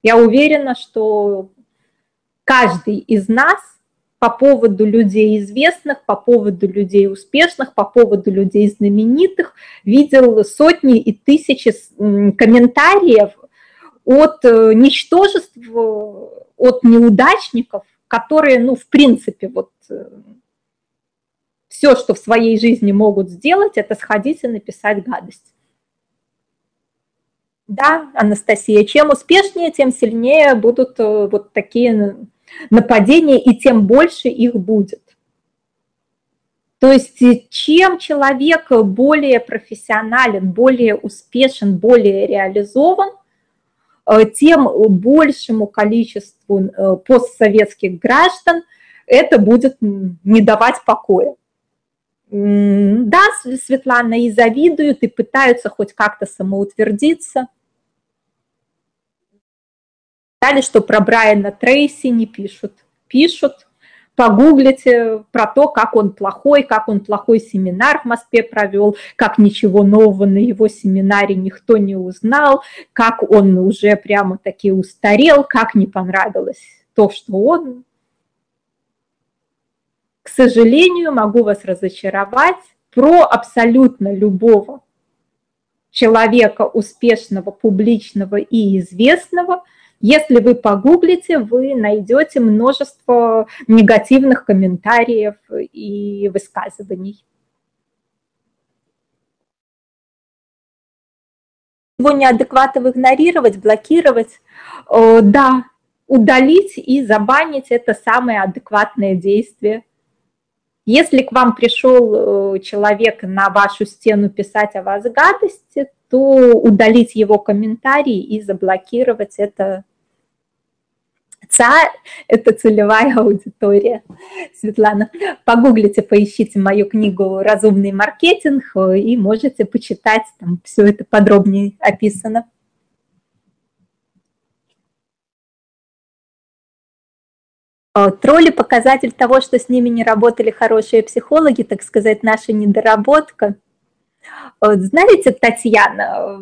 Я уверена, что каждый из нас по поводу людей известных, по поводу людей успешных, по поводу людей знаменитых видел сотни и тысячи комментариев от э, ничтожеств, от неудачников, которые, ну, в принципе, вот э, все, что в своей жизни могут сделать, это сходить и написать гадость. Да, Анастасия, чем успешнее, тем сильнее будут э, вот такие нападения, и тем больше их будет. То есть э, чем человек более профессионален, более успешен, более реализован, э, тем большему количеству э, постсоветских граждан это будет не давать покоя. Да, Светлана, и завидуют, и пытаются хоть как-то самоутвердиться – Далее, что про Брайана Трейси не пишут. Пишут, погуглите про то, как он плохой, как он плохой семинар в Москве провел, как ничего нового на его семинаре никто не узнал, как он уже прямо таки устарел, как не понравилось то, что он. К сожалению, могу вас разочаровать, про абсолютно любого человека успешного, публичного и известного – если вы погуглите, вы найдете множество негативных комментариев и высказываний. Его неадекватно игнорировать, блокировать, э, да, удалить и забанить – это самое адекватное действие. Если к вам пришел э, человек на вашу стену писать о вас гадости, то удалить его комментарий и заблокировать – это Царь – это целевая (laughs) аудитория. Светлана, погуглите, поищите мою книгу «Разумный маркетинг» и можете почитать, там все это подробнее описано. А, тролли – показатель того, что с ними не работали хорошие психологи, так сказать, наша недоработка. Знаете, Татьяна,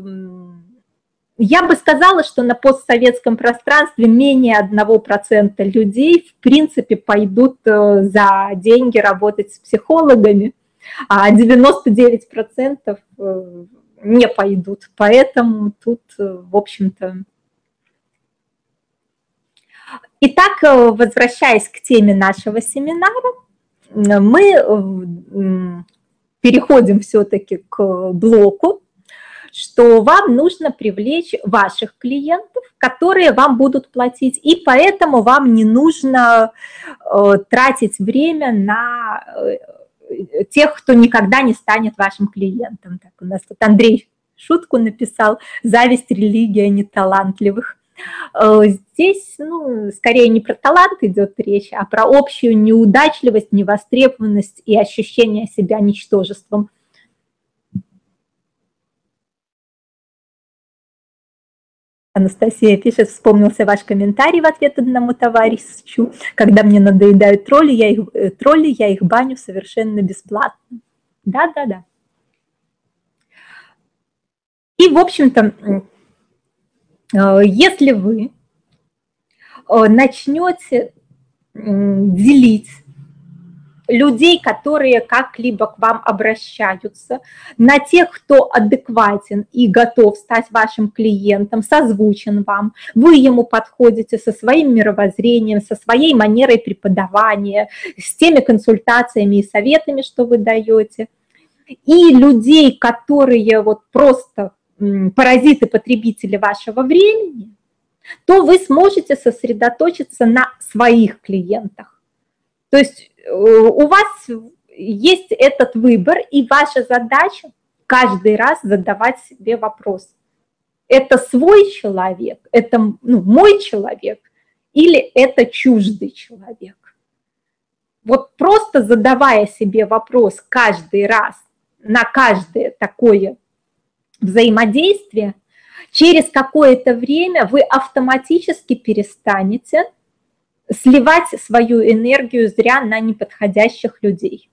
я бы сказала, что на постсоветском пространстве менее 1% людей, в принципе, пойдут э, за деньги работать с психологами, а 99% э, не пойдут. Поэтому тут, э, в общем-то... Итак, возвращаясь к теме нашего семинара, мы переходим все-таки к блоку что вам нужно привлечь ваших клиентов, которые вам будут платить, и поэтому вам не нужно э, тратить время на э, тех, кто никогда не станет вашим клиентом. Так, у нас тут Андрей шутку написал «Зависть, религия неталантливых». Э, здесь, ну, скорее не про талант идет речь, а про общую неудачливость, невостребованность и ощущение себя ничтожеством – Анастасия пишет, вспомнился ваш комментарий в ответ одному товарищу. Когда мне надоедают тролли, я их, э, тролли, я их баню совершенно бесплатно. Да-да-да. И, в общем-то, э, если вы э, начнете делить людей, которые как-либо к вам обращаются, на тех, кто адекватен и готов стать вашим клиентом, созвучен вам, вы ему подходите со своим мировоззрением, со своей манерой преподавания, с теми консультациями и советами, что вы даете. И людей, которые вот просто паразиты потребители вашего времени, то вы сможете сосредоточиться на своих клиентах. То есть у вас есть этот выбор, и ваша задача каждый раз задавать себе вопрос. Это свой человек, это ну, мой человек или это чуждый человек? Вот просто задавая себе вопрос каждый раз на каждое такое взаимодействие, через какое-то время вы автоматически перестанете сливать свою энергию зря на неподходящих людей.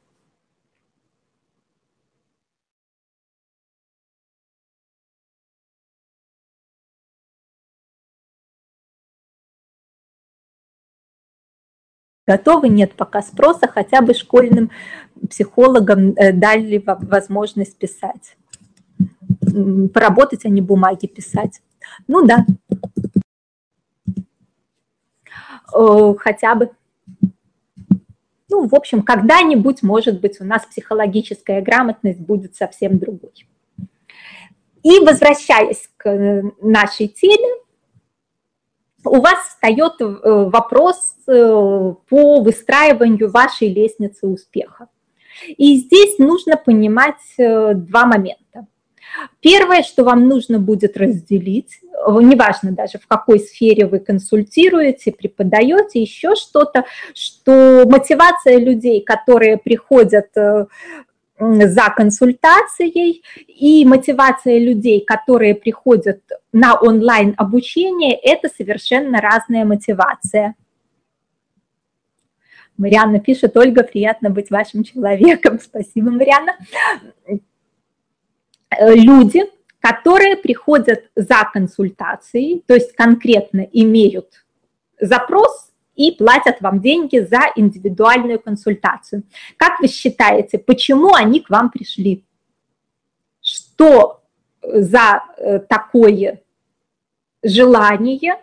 готовы, нет пока спроса, хотя бы школьным психологам э, дали возможность писать, поработать, а не бумаги писать. Ну да. Э, хотя бы. Ну, в общем, когда-нибудь, может быть, у нас психологическая грамотность будет совсем другой. И возвращаясь к э, нашей теме, у вас встает э, вопрос по выстраиванию вашей лестницы успеха. И здесь нужно понимать два момента. Первое, что вам нужно будет разделить, э, неважно даже в какой сфере вы консультируете, преподаете, еще что-то, что мотивация людей, которые приходят э, за консультацией и мотивация людей, которые приходят на онлайн обучение, это совершенно разная мотивация. Марианна пишет, Ольга, приятно быть вашим человеком. (laughs) Спасибо, Марианна. Люди, которые приходят за консультацией, то есть конкретно имеют запрос и платят вам деньги за индивидуальную консультацию. Как вы считаете, почему они к вам пришли? Что за э, такое желание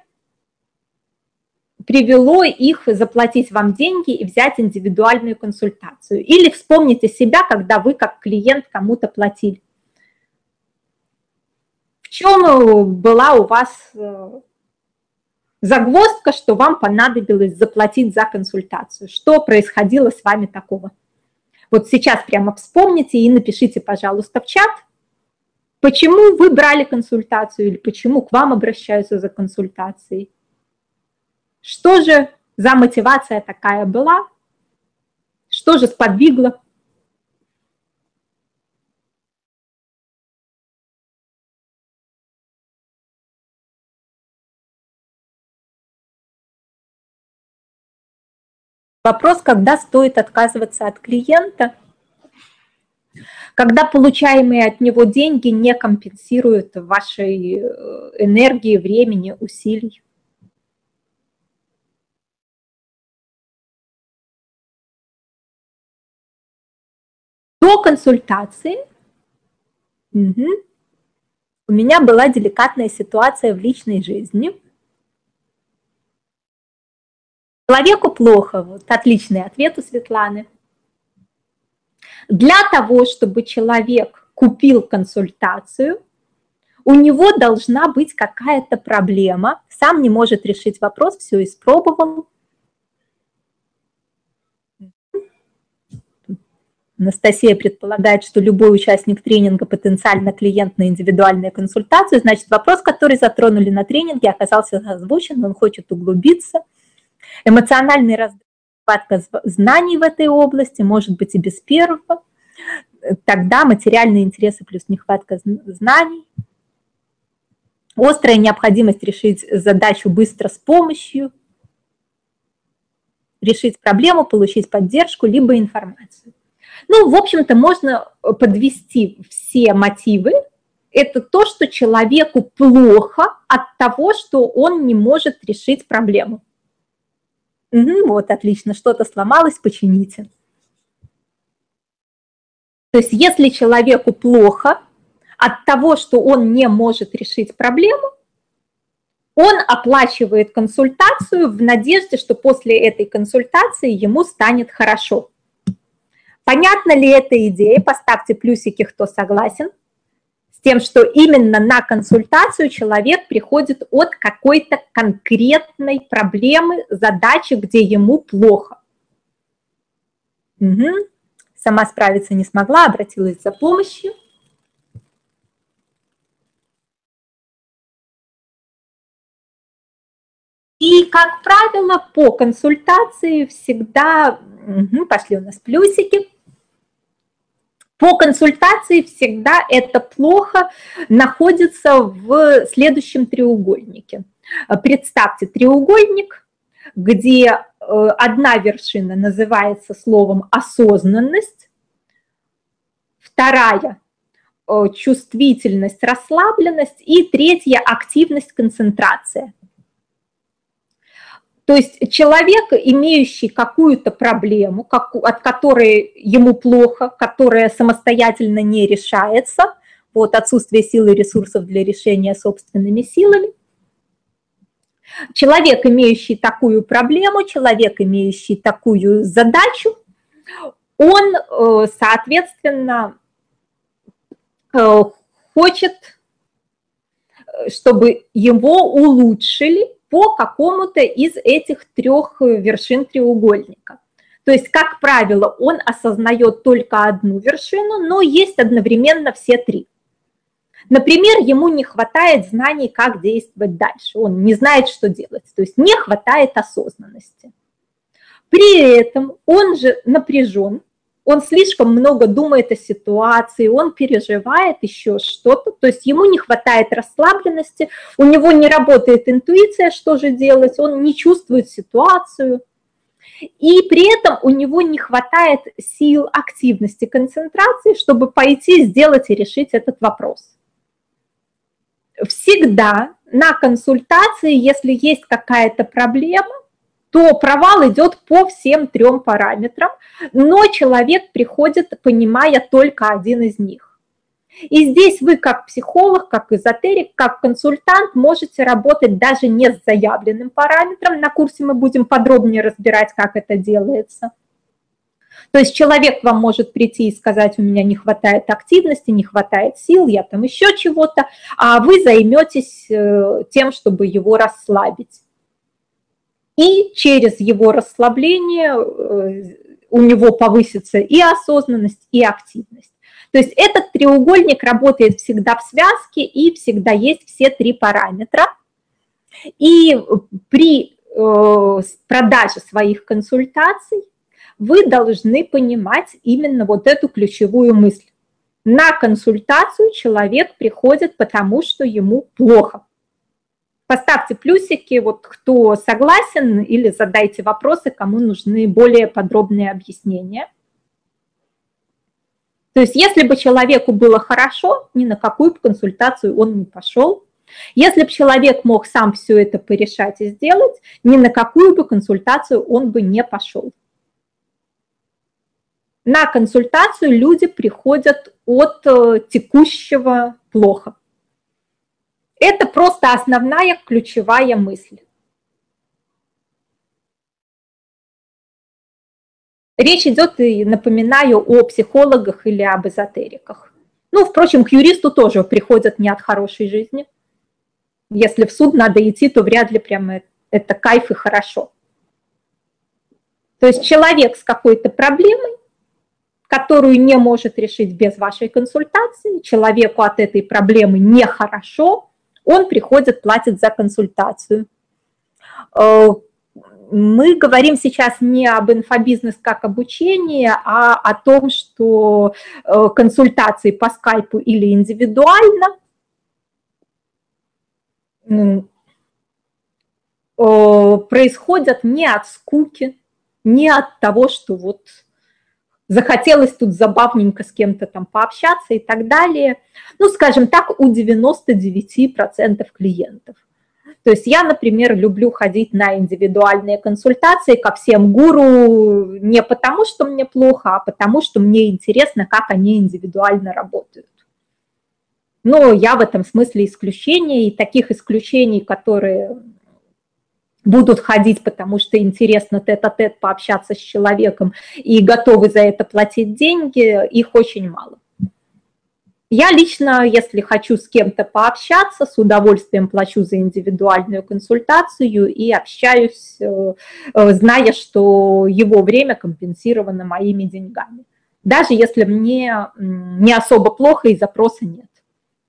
привело их заплатить вам деньги и взять индивидуальную консультацию. Или вспомните себя, когда вы как клиент кому-то платили. В чем была у вас э, загвоздка, что вам понадобилось заплатить за консультацию? Что происходило с вами такого? Вот сейчас прямо вспомните и напишите, пожалуйста, в чат, почему вы брали консультацию или почему к вам обращаются за консультацией. Что же за мотивация такая была? Что же сподвигло? Вопрос, когда стоит отказываться от клиента, когда получаемые от него деньги не компенсируют вашей э, энергии, времени, усилий. До консультации угу, у меня была деликатная ситуация в личной жизни – Человеку плохо. Вот отличный ответ у Светланы. Для того, чтобы человек купил консультацию, у него должна быть какая-то проблема, сам не может решить вопрос, все испробовал. Анастасия предполагает, что любой участник тренинга потенциально клиент на индивидуальную консультацию. Значит, вопрос, который затронули на тренинге, оказался озвучен, он хочет углубиться – Эмоциональный раздатка знаний в этой области может быть и без первого. Тогда материальные интересы плюс нехватка знаний. Острая необходимость решить задачу быстро с помощью, решить проблему, получить поддержку, либо информацию. Ну, в общем-то, можно подвести все мотивы. Это то, что человеку плохо от того, что он не может решить проблему. Угу, вот, отлично, что-то сломалось, почините. То есть если человеку плохо от того, что он не может решить проблему, он оплачивает консультацию в надежде, что после этой консультации ему станет хорошо. Понятна ли эта идея? Поставьте плюсики, кто согласен тем, что именно на консультацию человек приходит от какой-то конкретной проблемы, задачи, где ему плохо. Угу. Сама справиться не смогла, обратилась за помощью. И, как правило, по консультации всегда, угу, пошли у нас плюсики, по консультации всегда это плохо находится в следующем треугольнике. Представьте треугольник, где э, одна вершина называется словом осознанность, вторая э, чувствительность, расслабленность и третья активность, концентрация. То есть человек, имеющий какую-то проблему, как, от которой ему плохо, которая самостоятельно не решается, вот отсутствие силы и ресурсов для решения собственными силами, человек, имеющий такую проблему, человек, имеющий такую задачу, он, э, соответственно, э, хочет, э, чтобы его улучшили, по какому-то из этих трех вершин треугольника. То есть, как правило, он осознает только одну вершину, но есть одновременно все три. Например, ему не хватает знаний, как действовать дальше, он не знает, что делать, то есть не хватает осознанности. При этом он же напряжен, он слишком много думает о ситуации, он переживает еще что-то, то есть ему не хватает расслабленности, у него не работает интуиция, что же делать, он не чувствует ситуацию. и при этом у него не хватает сил, активности, концентрации, чтобы пойти, сделать и решить этот вопрос. Всегда на консультации, если есть какая-то проблема, то провал идет по всем трем параметрам, но человек приходит, понимая только один из них. И здесь вы как психолог, как эзотерик, как консультант можете работать даже не с заявленным параметром. На курсе мы будем подробнее разбирать, как это делается. То есть человек вам может прийти и сказать, у меня не хватает активности, не хватает сил, я там еще чего-то, а вы займетесь э, тем, чтобы его расслабить. И через его расслабление э, у него повысится и осознанность, и активность. То есть этот треугольник работает всегда в связке и всегда есть все три параметра. И при э, продаже своих консультаций вы должны понимать именно вот эту ключевую мысль. На консультацию человек приходит, потому что ему плохо. Поставьте плюсики, вот кто согласен, или задайте вопросы, кому нужны более подробные объяснения. То есть если бы человеку было хорошо, ни на какую консультацию он не пошел. Если бы человек мог сам все это порешать и сделать, ни на какую бы консультацию он бы не пошел. На консультацию люди приходят от э, текущего плохо. Это просто основная ключевая мысль. Речь идет, и напоминаю, о психологах или об эзотериках. Ну, впрочем, к юристу тоже приходят не от хорошей жизни. Если в суд надо идти, то вряд ли прямо это кайф и хорошо. То есть человек с какой-то проблемой, которую не может решить без вашей консультации, человеку от этой проблемы нехорошо, он приходит, платит за консультацию. Э, мы говорим сейчас не об инфобизнес как обучении, а о том, что э, консультации по скайпу или индивидуально происходят не от скуки, не от того, что вот захотелось тут забавненько с кем-то там пообщаться и так далее. Ну, скажем так, у 99% клиентов. То есть я, например, люблю ходить на индивидуальные консультации ко всем гуру не потому, что мне плохо, а потому, что мне интересно, как они индивидуально работают. Но я в этом смысле исключение, и таких исключений, которые будут ходить, потому что интересно тет-а-тет -тет пообщаться с человеком и готовы за это платить деньги, их очень мало. Я лично, если хочу с кем-то пообщаться, с удовольствием плачу за индивидуальную консультацию и общаюсь, э, э, зная, что его время компенсировано моими деньгами. Даже если мне не особо плохо и запроса нет.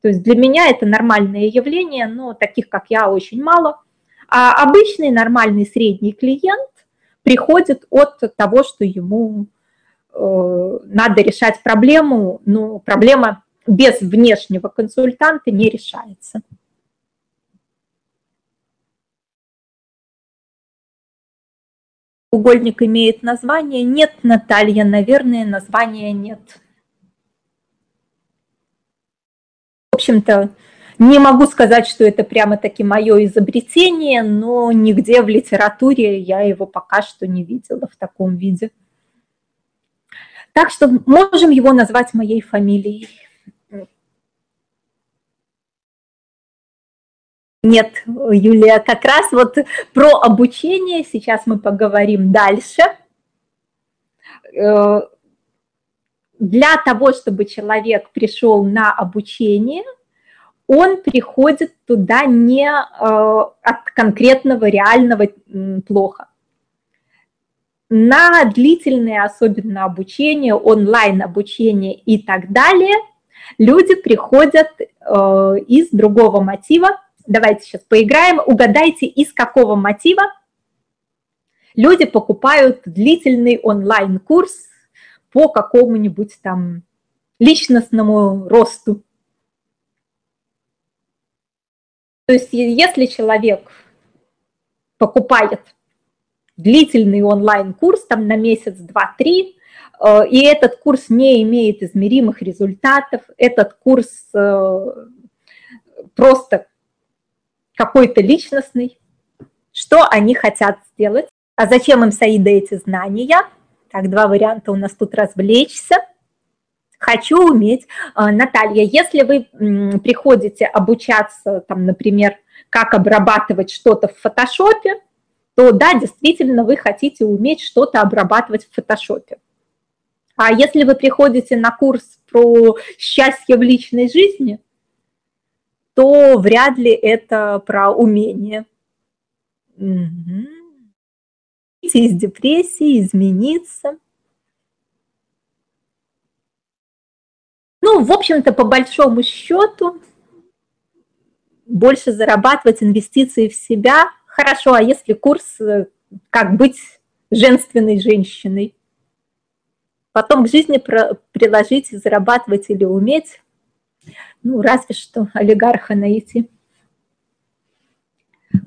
То есть для меня это нормальное явление, но таких, как я, очень мало. А обычный нормальный средний клиент приходит от того, что ему э, надо решать проблему, ну, проблема без внешнего консультанта не решается. Угольник имеет название? Нет, Наталья, наверное, названия нет. В общем-то, не могу сказать, что это прямо-таки мое изобретение, но нигде в литературе я его пока что не видела в таком виде. Так что можем его назвать моей фамилией. Нет, Юлия, как раз вот про обучение сейчас мы поговорим дальше. Э, для того, чтобы человек пришел на обучение, он приходит туда не э, от конкретного реального плохо. На длительное особенно обучение, онлайн-обучение и так далее люди приходят э, из другого мотива, Давайте сейчас поиграем. Угадайте, из какого мотива люди покупают длительный онлайн-курс по какому-нибудь там личностному росту. То есть если человек покупает длительный онлайн-курс там на месяц, два, три, э, и этот курс не имеет измеримых результатов, этот курс э, просто какой-то личностный, что они хотят сделать, а зачем им Саида эти знания? Так, два варианта у нас тут развлечься. Хочу уметь. А, Наталья, если вы приходите обучаться, там, например, как обрабатывать что-то в фотошопе, то да, действительно, вы хотите уметь что-то обрабатывать в фотошопе. А если вы приходите на курс про счастье в личной жизни, то вряд ли это про умение. Угу. Из депрессии, измениться. Ну, в общем-то, по большому счету, больше зарабатывать инвестиции в себя. Хорошо, а если курс э, «Как быть женственной женщиной»? Потом к жизни приложить, зарабатывать или уметь, ну, разве что олигарха найти.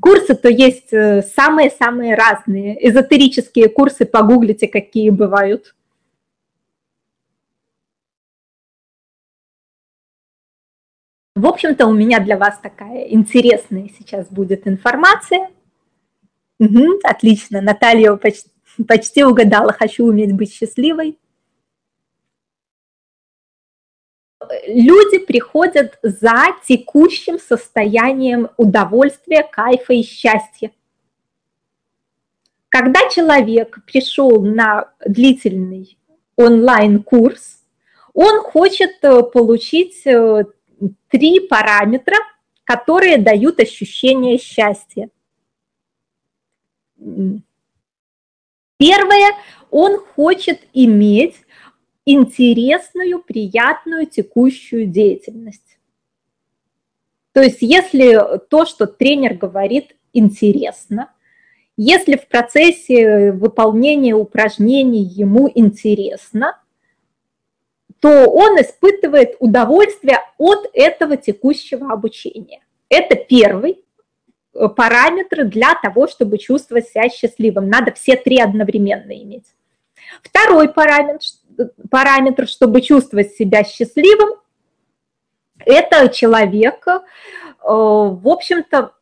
Курсы-то есть э, самые-самые разные. Эзотерические курсы, погуглите, какие бывают. В общем-то, у меня для вас такая интересная сейчас будет информация. Угу, отлично, Наталья почти, почти угадала. Хочу уметь быть счастливой. люди приходят за текущим состоянием удовольствия, кайфа и счастья. Когда человек пришел на длительный онлайн-курс, он хочет э, получить э, три параметра, которые дают ощущение счастья. Первое, он хочет иметь интересную, приятную текущую деятельность. То есть если то, что тренер говорит, интересно, если в процессе выполнения упражнений ему интересно, то он испытывает удовольствие от этого текущего обучения. Это первый э, параметр для того, чтобы чувствовать себя счастливым. Надо все три одновременно иметь. Второй параметр, параметр, чтобы чувствовать себя счастливым, это человек, э, в общем-то,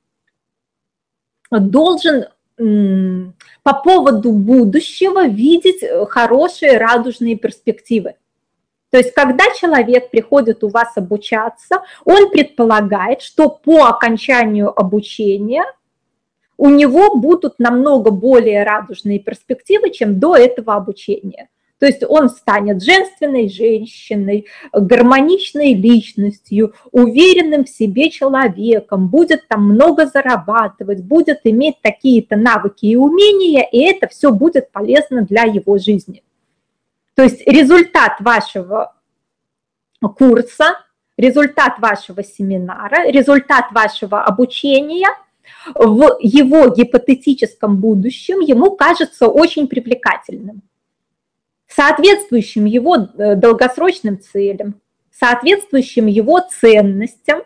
должен по поводу будущего видеть хорошие радужные перспективы. То есть, когда человек приходит у вас обучаться, он предполагает, что по окончанию обучения у него будут намного более радужные перспективы, чем до этого обучения. То есть он станет женственной женщиной, гармоничной личностью, уверенным в себе человеком, будет там много зарабатывать, будет иметь такие-то навыки и умения, и это все будет полезно для его жизни. То есть результат вашего курса, результат вашего семинара, результат вашего обучения в его гипотетическом будущем ему кажется очень привлекательным соответствующим его э, долгосрочным целям, соответствующим его ценностям.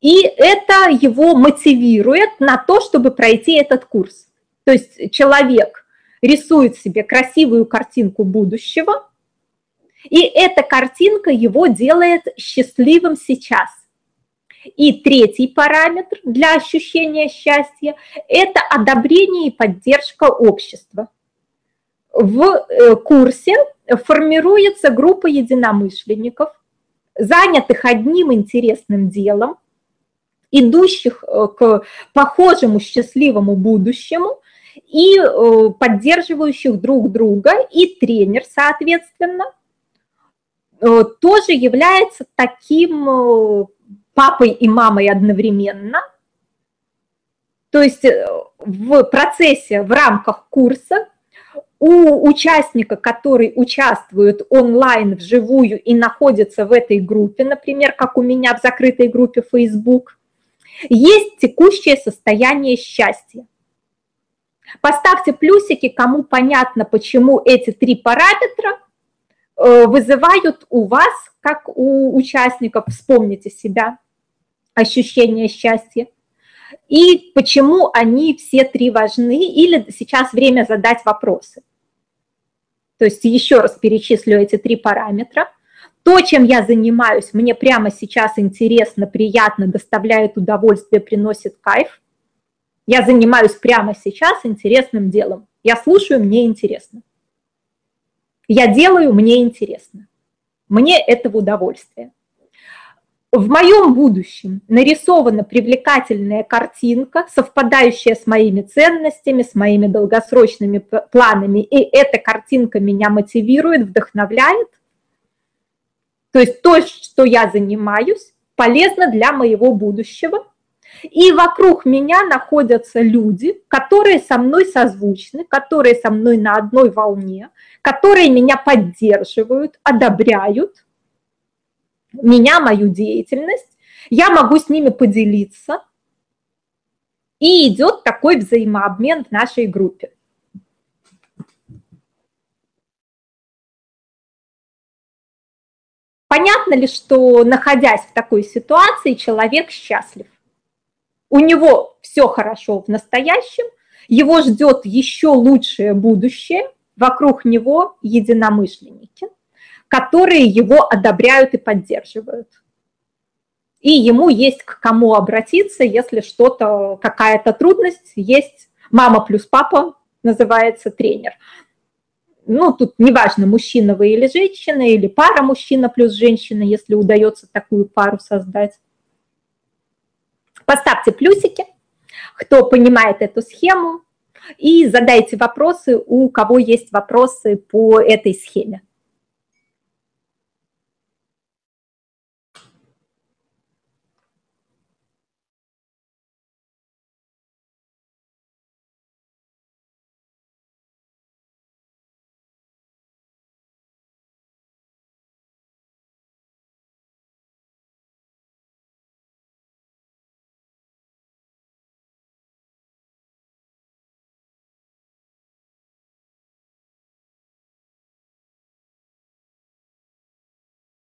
И это его мотивирует на то, чтобы пройти этот курс. То есть человек рисует себе красивую картинку будущего, и эта картинка его делает счастливым сейчас. И третий параметр для ощущения счастья – это одобрение и поддержка общества в э, курсе формируется группа единомышленников, занятых одним интересным делом, идущих э, к похожему счастливому будущему и э, поддерживающих друг друга, и тренер, соответственно, тоже является таким папой и мамой одновременно. То есть в процессе, в рамках курса у участника, который участвует онлайн, вживую и находится в этой группе, например, как у меня в закрытой группе Facebook, есть текущее состояние счастья. Поставьте плюсики, кому понятно, почему эти три параметра э, вызывают у вас, как у участников, вспомните себя, ощущение счастья. и почему они все три важны, или сейчас время задать вопросы. То есть еще раз перечислю эти три параметра. То, чем я занимаюсь, мне прямо сейчас интересно, приятно, доставляет удовольствие, приносит кайф. Я занимаюсь прямо сейчас интересным делом. Я слушаю, мне интересно. Я делаю, мне интересно. Мне это в удовольствие. В моем будущем нарисована привлекательная картинка, совпадающая с моими ценностями, с моими долгосрочными планами, и эта картинка меня мотивирует, вдохновляет. То есть то, что я занимаюсь, полезно для моего будущего, и вокруг меня находятся люди, которые со мной созвучны, которые со мной на одной волне, которые меня поддерживают, одобряют меня, мою деятельность. Я могу с ними поделиться. И идет такой взаимообмен в нашей группе. Понятно ли, что находясь в такой ситуации, человек счастлив? У него все хорошо в настоящем, его ждет еще лучшее будущее, вокруг него единомышленники, которые его одобряют и поддерживают. И ему есть к кому обратиться, если что-то, какая-то трудность, есть мама плюс папа, называется тренер. Ну, тут неважно, мужчина вы или женщина, или пара мужчина плюс женщина, если удается такую пару создать. Поставьте плюсики, кто понимает эту схему, и задайте вопросы, у кого есть вопросы по этой схеме.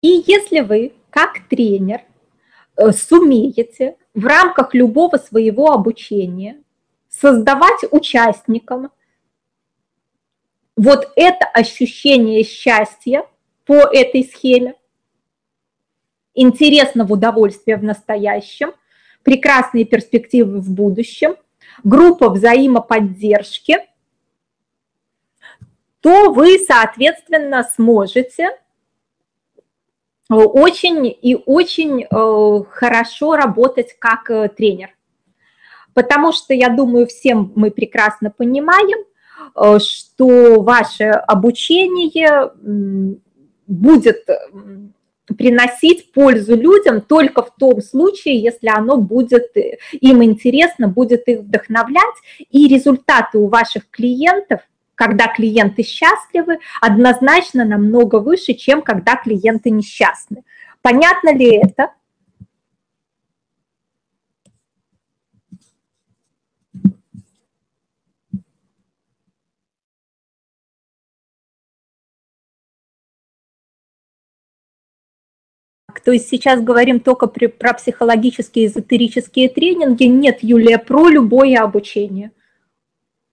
И если вы, как тренер, э, сумеете в рамках любого своего обучения создавать участникам вот это ощущение счастья по этой схеме, интересного удовольствия в настоящем, прекрасные перспективы в будущем, группа взаимоподдержки, то вы, соответственно, сможете очень и очень э, хорошо работать как э, тренер. Потому что, я думаю, всем мы прекрасно понимаем, э, что ваше обучение будет приносить пользу людям только в том случае, если оно будет им интересно, будет их вдохновлять, и результаты у ваших клиентов когда клиенты счастливы, однозначно намного выше, чем когда клиенты несчастны. Понятно ли это? То есть сейчас говорим только при, про психологические эзотерические тренинги. Нет, Юлия, про любое обучение –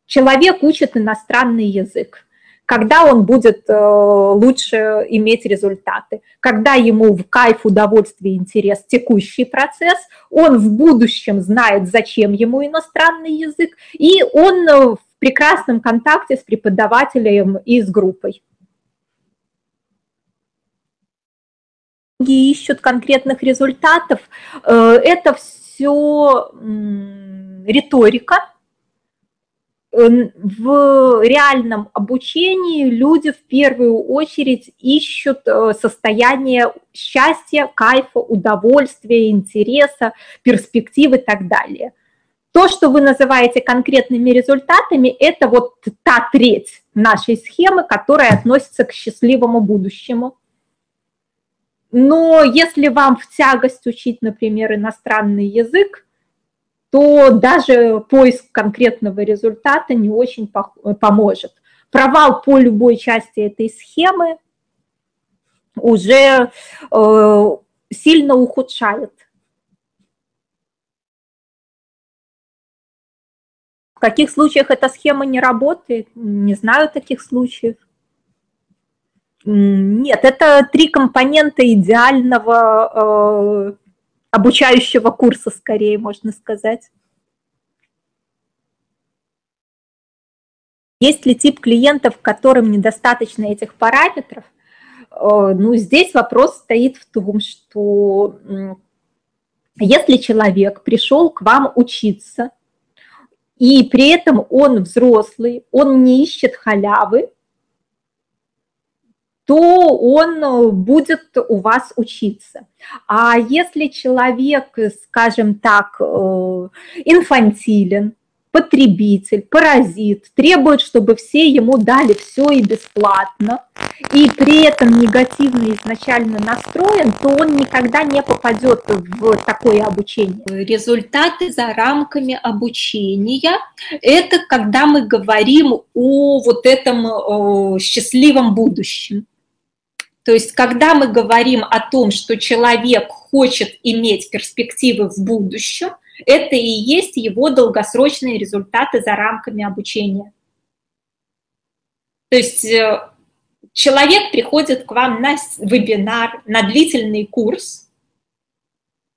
человек учит иностранный язык, когда он будет э, лучше иметь результаты, когда ему в кайф, удовольствие, интерес текущий процесс, он в будущем знает, зачем ему иностранный язык, и он э, в прекрасном контакте с преподавателем и с группой. ищут конкретных результатов, э, это все риторика, в реальном обучении люди в первую очередь ищут э, состояние счастья, кайфа, удовольствия, интереса, перспективы и так далее. То, что вы называете конкретными результатами, это вот та треть нашей схемы, которая относится к счастливому будущему. Но если вам в тягость учить, например, иностранный язык, то даже поиск конкретного результата не очень поможет. Провал по любой части этой схемы уже э, сильно ухудшает В каких случаях эта схема не работает? Не знаю таких случаев. Нет, это три компонента идеального э, обучающего курса, скорее, можно сказать. Есть ли тип клиентов, которым недостаточно этих параметров? Э, ну, здесь вопрос стоит в том, что если человек пришел к вам учиться, и при этом он взрослый, он не ищет халявы, то он будет у вас учиться. А если человек, скажем так, э, инфантилен, потребитель, паразит, требует, чтобы все ему дали все и бесплатно, и при этом негативно изначально настроен, то он никогда не попадет в такое обучение. Результаты за рамками обучения – это когда мы говорим о вот этом счастливом будущем. То есть, когда мы говорим о том, что человек хочет иметь перспективы в будущем – это и есть его долгосрочные результаты за рамками обучения. То есть э, человек приходит к вам на вебинар, на длительный курс,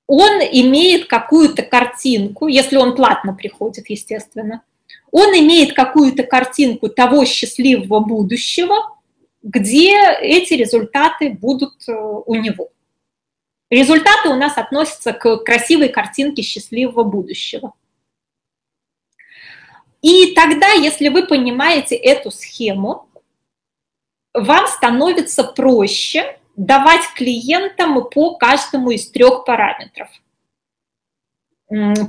он имеет какую-то картинку, если он платно приходит, естественно, он имеет какую-то картинку того счастливого будущего, где эти результаты будут э, у него. Результаты у нас относятся к красивой картинке счастливого будущего. И тогда, если вы понимаете эту схему, вам становится проще давать клиентам по каждому из трех параметров.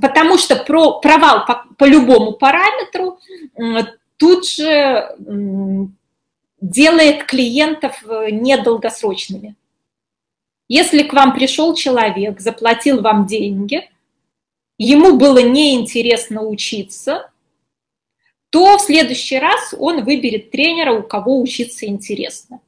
Потому что про, провал по, по любому параметру тут же делает клиентов э, недолгосрочными. Если к вам пришел человек, заплатил вам деньги, ему было неинтересно учиться, то в следующий раз он выберет тренера, у кого учиться интересно.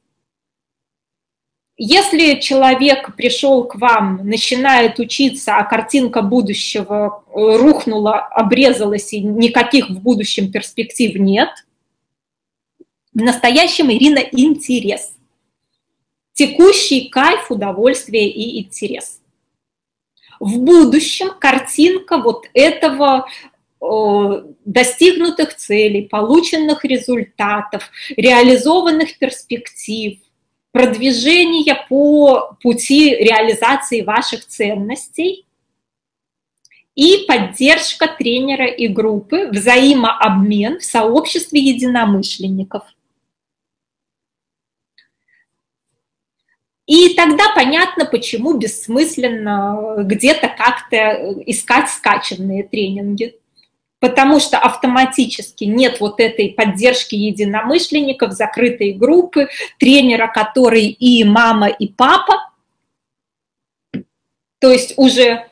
Если человек пришел к вам, начинает учиться, а картинка будущего э, рухнула, обрезалась, и никаких в будущем перспектив нет, в настоящем Ирина интерес текущий кайф, удовольствие и интерес. В будущем картинка вот этого достигнутых целей, полученных результатов, реализованных перспектив, продвижения по пути реализации ваших ценностей и поддержка тренера и группы, взаимообмен в сообществе единомышленников. И тогда понятно, почему бессмысленно где-то как-то искать скачанные тренинги. Потому что автоматически нет вот этой поддержки единомышленников, закрытой группы, тренера, который и мама, и папа. То есть уже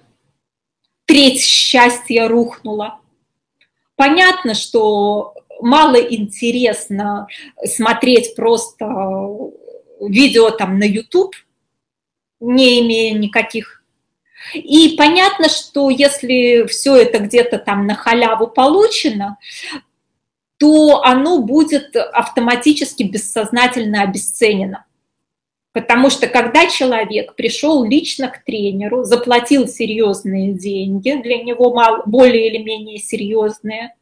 треть счастья рухнула. Понятно, что мало интересно смотреть просто видео там на YouTube, не имея никаких. И понятно, что если все это где-то там на халяву получено, то оно будет автоматически бессознательно обесценено. Потому что когда человек пришел лично к тренеру, заплатил серьезные деньги, для него более или менее серьезные,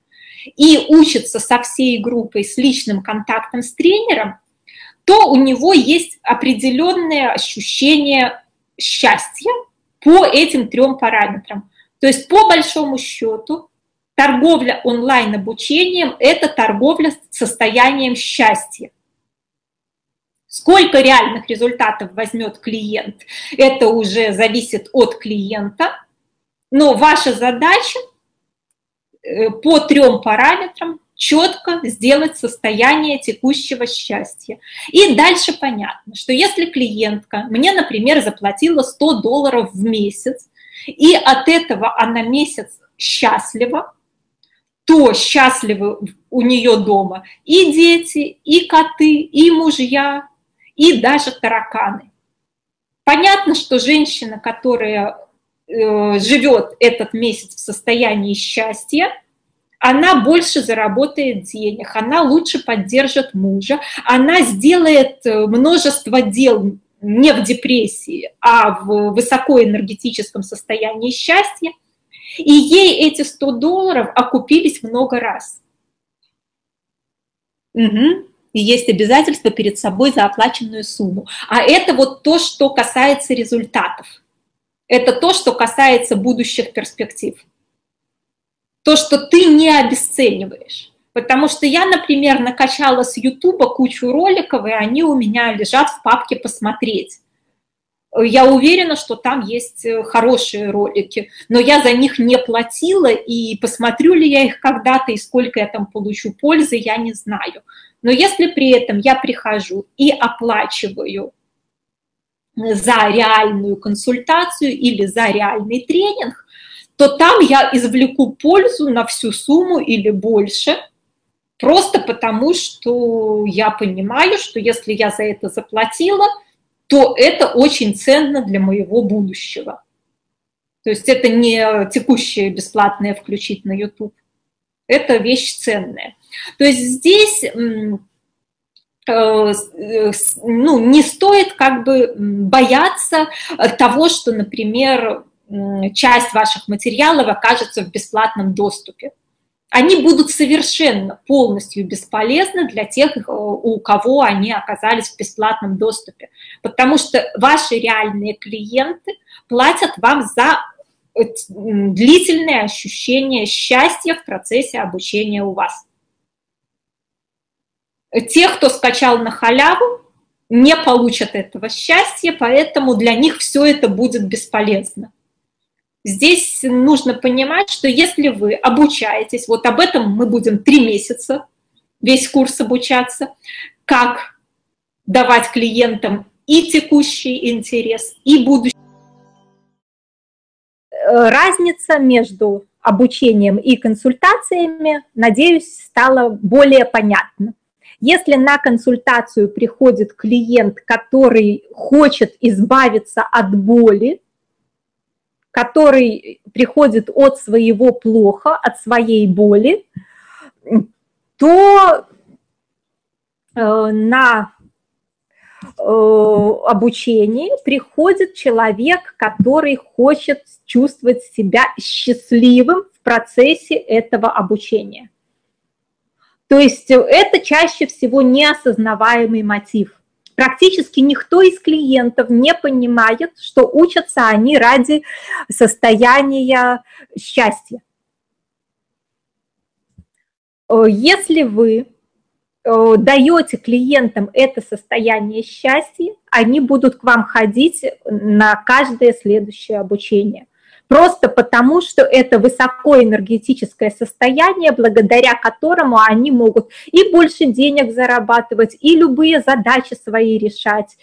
и учится со всей группой с личным контактом с тренером, то у него есть определенное ощущение счастья по этим трем параметрам. То есть по большому счету торговля онлайн-обучением – это торговля состоянием счастья. Сколько реальных результатов возьмет клиент, это уже зависит от клиента, но ваша задача э, по трем параметрам четко сделать состояние текущего счастья. И дальше понятно, что если клиентка мне, например, заплатила 100 долларов в месяц, и от этого она месяц счастлива, то счастливы у нее дома и дети, и коты, и мужья, и даже тараканы. Понятно, что женщина, которая э, живет этот месяц в состоянии счастья, она больше заработает денег, она лучше поддержит мужа, она сделает э, множество дел не в депрессии, а в высокоэнергетическом состоянии счастья, и ей эти 100 долларов окупились много раз. Угу. И есть обязательство перед собой за оплаченную сумму. А это вот то, что касается результатов. Это то, что касается будущих перспектив. То, что ты не обесцениваешь. Потому что я, например, накачала с Ютуба кучу роликов, и они у меня лежат в папке «Посмотреть». Я уверена, что там есть э, хорошие ролики, но я за них не платила, и посмотрю ли я их когда-то, и сколько я там получу пользы, я не знаю. Но если при этом я прихожу и оплачиваю за реальную консультацию или за реальный тренинг, то там я извлеку пользу на всю сумму или больше, просто потому что я понимаю, что если я за это заплатила, то это очень ценно для моего будущего. То есть это не текущее бесплатное включить на YouTube. Это вещь ценная. То есть здесь э, ну, не стоит как бы бояться того, что, например, часть ваших материалов окажется в бесплатном доступе. Они будут совершенно полностью бесполезны для тех, э, у кого они оказались в бесплатном доступе, потому что ваши реальные клиенты платят вам за э, длительное ощущение счастья в процессе обучения у вас. Тех, кто скачал на халяву, не получат этого счастья, поэтому для них все это будет бесполезно. Здесь нужно понимать, что если вы обучаетесь, вот об этом мы будем три месяца, весь курс обучаться, как давать клиентам и текущий интерес, и будущий. Разница между обучением и консультациями, надеюсь, стала более понятна. Если на консультацию приходит клиент, который хочет избавиться от боли, который приходит от своего плохо, от своей боли, то э, на э, обучении приходит человек, который хочет чувствовать себя счастливым в процессе этого обучения. То есть это чаще всего неосознаваемый мотив. Практически никто из клиентов не понимает, что учатся они ради состояния счастья. Э, если вы э, даете клиентам это состояние счастья, они будут к вам ходить на каждое следующее обучение просто потому, что это высокоэнергетическое состояние, благодаря которому они могут и больше денег зарабатывать, и любые задачи свои решать,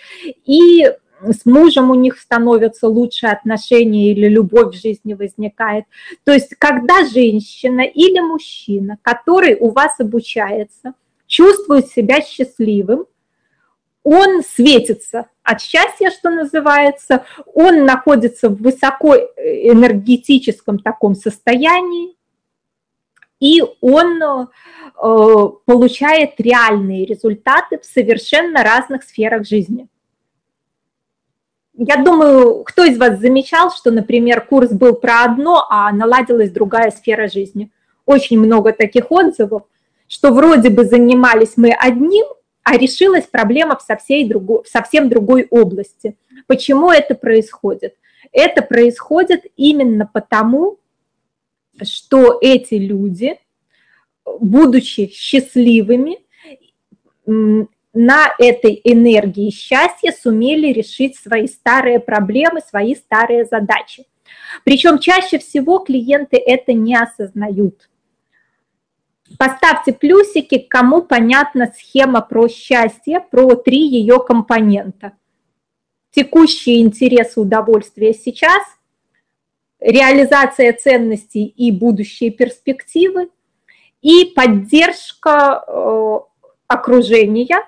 и с мужем у них становятся лучшие отношения или любовь в жизни возникает. То есть когда женщина или мужчина, который у вас обучается, чувствует себя счастливым, он светится от счастья, что называется, он находится в высокоэнергетическом таком состоянии, и он э, получает реальные результаты в совершенно разных сферах жизни. Я думаю, кто из вас замечал, что, например, курс был про одно, а наладилась другая сфера жизни. Очень много таких отзывов, что вроде бы занимались мы одним, а решилась проблема в совсем, другой, в совсем другой области. Почему это происходит? Это происходит именно потому, что эти люди, будучи счастливыми, на этой энергии счастья сумели решить свои старые проблемы, свои старые задачи. Причем чаще всего клиенты это не осознают. Поставьте плюсики, кому понятна схема про счастье, про три ее компонента. Текущие интересы, удовольствия сейчас, реализация ценностей и будущие перспективы, и поддержка э, окружения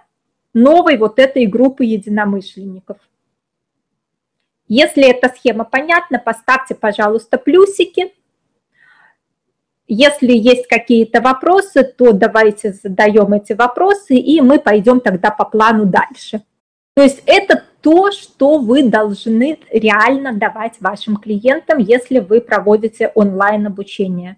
новой вот этой группы единомышленников. Если эта схема понятна, поставьте, пожалуйста, плюсики – Если есть какие-то вопросы, то давайте задаем эти вопросы, и мы пойдем тогда по плану дальше. То есть это то, что вы должны реально давать вашим клиентам, если вы проводите онлайн-обучение.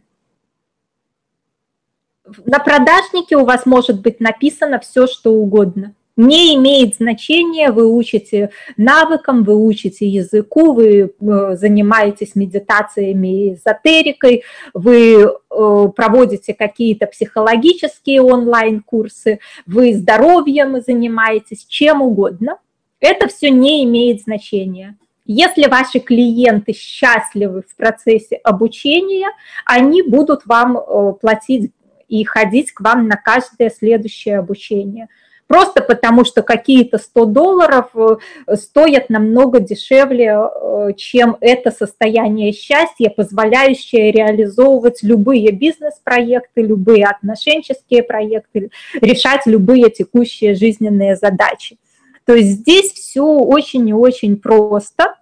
На продажнике у вас может быть написано все, что угодно. Не имеет значения, вы учите навыкам, вы учите языку, вы э, занимаетесь медитациями, эзотерикой, вы э, проводите какие-то психологические онлайн-курсы, вы здоровьем занимаетесь, чем угодно. Это все не имеет значения. Если ваши клиенты счастливы в процессе обучения, они будут вам э, платить и ходить к вам на каждое следующее обучение. Просто потому, что какие-то 100 долларов э, стоят намного дешевле, э, чем это состояние счастья, позволяющее реализовывать любые бизнес-проекты, любые отношенческие проекты, решать любые текущие жизненные задачи. То есть здесь все очень и очень просто.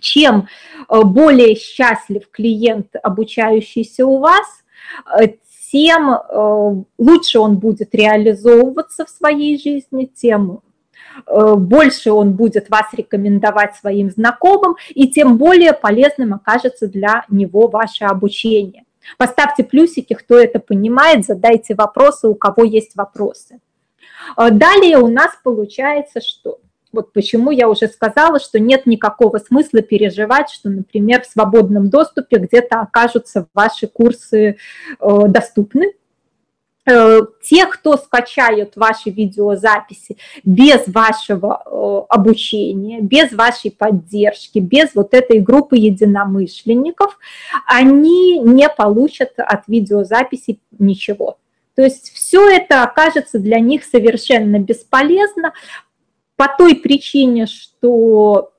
Чем э, более счастлив клиент, обучающийся у вас, тем э, лучше он будет реализовываться в своей жизни, тем э, больше он будет вас рекомендовать своим знакомым, и тем более полезным окажется для него ваше обучение. Поставьте плюсики, кто это понимает, задайте вопросы, у кого есть вопросы. Э, далее у нас получается что? Вот почему я уже сказала, что нет никакого смысла переживать, что, например, в свободном доступе где-то окажутся ваши курсы э, доступны. Э, те, кто скачают ваши видеозаписи без вашего э, обучения, без вашей поддержки, без вот этой группы единомышленников, они не получат от видеозаписи ничего. То есть все это окажется для них совершенно бесполезно, по той причине, что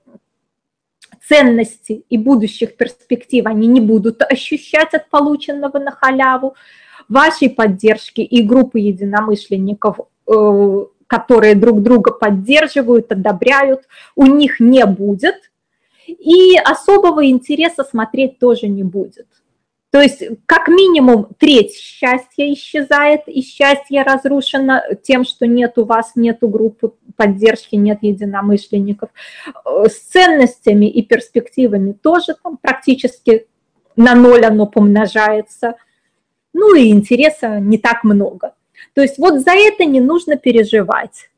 ценности и будущих перспектив они не будут ощущать от полученного на халяву, вашей поддержки и группы единомышленников, э, которые друг друга поддерживают, одобряют, у них не будет, и особого интереса смотреть тоже не будет. То есть как минимум треть счастья исчезает, и счастье разрушено тем, что нет у вас, нету группы поддержки, нет единомышленников. С ценностями и перспективами тоже там практически на ноль оно помножается. Ну и интереса не так много. То есть вот за это не нужно переживать.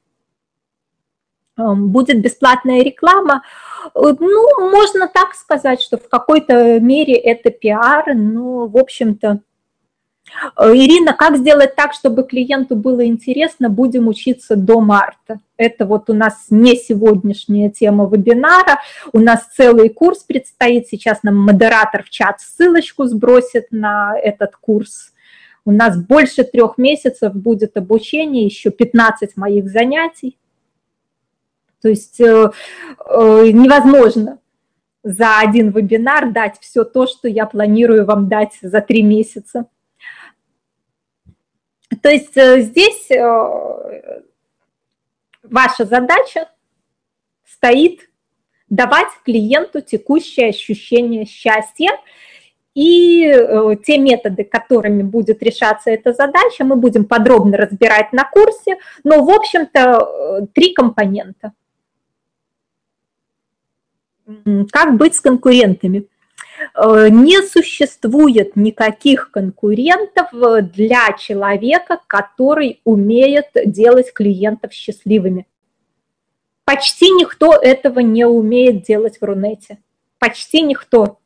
Эм, будет бесплатная реклама. Э, ну, можно так сказать, что в какой-то мере это пиар, но, в общем-то, э, Ирина, как сделать так, чтобы клиенту было интересно, будем учиться до марта. Это вот у нас не сегодняшняя тема вебинара, у нас целый курс предстоит, сейчас нам модератор в чат ссылочку сбросит на этот курс. У нас больше трех месяцев будет обучение, еще 15 моих занятий. То есть э, э, невозможно за один вебинар дать все то, что я планирую вам дать за три месяца. То есть э, здесь ваша задача стоит давать клиенту текущее ощущение счастья, и те методы, которыми будет решаться эта задача, мы будем подробно разбирать на курсе, но, в общем-то, три компонента – как быть с конкурентами? Э, не существует никаких конкурентов э, для человека, который умеет делать клиентов счастливыми. Почти никто этого не умеет делать в Рунете. Почти никто.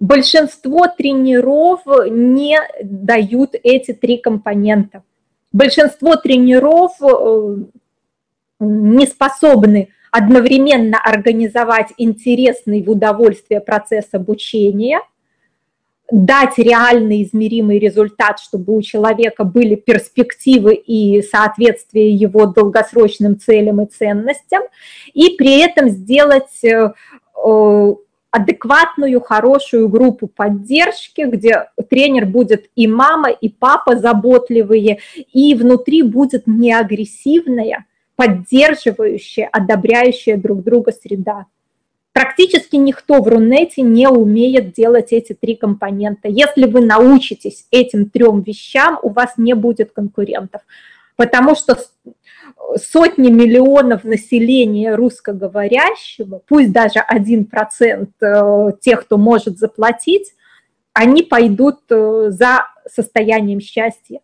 Большинство тренеров не дают эти три компонента. Большинство тренеров э, не способны одновременно организовать интересный в удовольствие процесс обучения, дать реальный измеримый результат, чтобы у человека были перспективы и соответствие его долгосрочным целям и ценностям, и при этом сделать э, э, адекватную, хорошую группу поддержки, где тренер будет и мама, и папа заботливые, и внутри будет не агрессивная, поддерживающая, одобряющая друг друга среда. Практически никто в Рунете не умеет делать эти три компонента. Если вы научитесь этим трем вещам, у вас не будет конкурентов. Потому что сотни миллионов населения русскоговорящего, пусть даже один процент э, тех, кто может заплатить, они пойдут э, за состоянием счастья.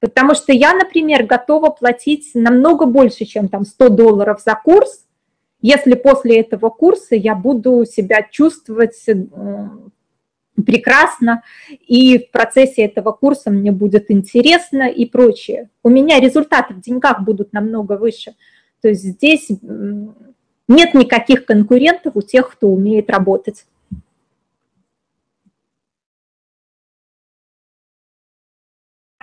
Потому что я, например, готова платить намного больше, чем там 100 долларов за курс, если после этого курса я буду себя чувствовать э, прекрасно, и в процессе этого курса мне будет интересно и прочее. У меня результаты в деньгах будут намного выше. То есть здесь нет никаких конкурентов у тех, кто умеет работать.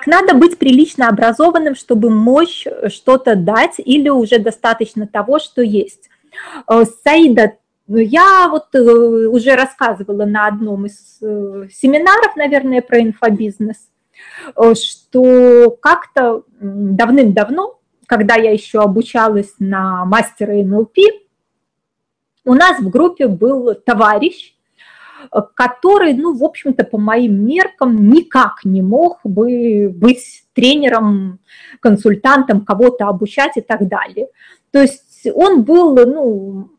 Надо быть прилично образованным, чтобы мочь что-то дать или уже достаточно того, что есть. Э, Саида, ну, я вот э, уже рассказывала на одном из э, семинаров, наверное, про инфобизнес, что как-то давным-давно, когда я еще обучалась на мастера НЛП, у нас в группе был товарищ, который, ну, в общем-то, по моим меркам никак не мог бы быть тренером, консультантом, кого-то обучать и так далее. То есть он был, ну,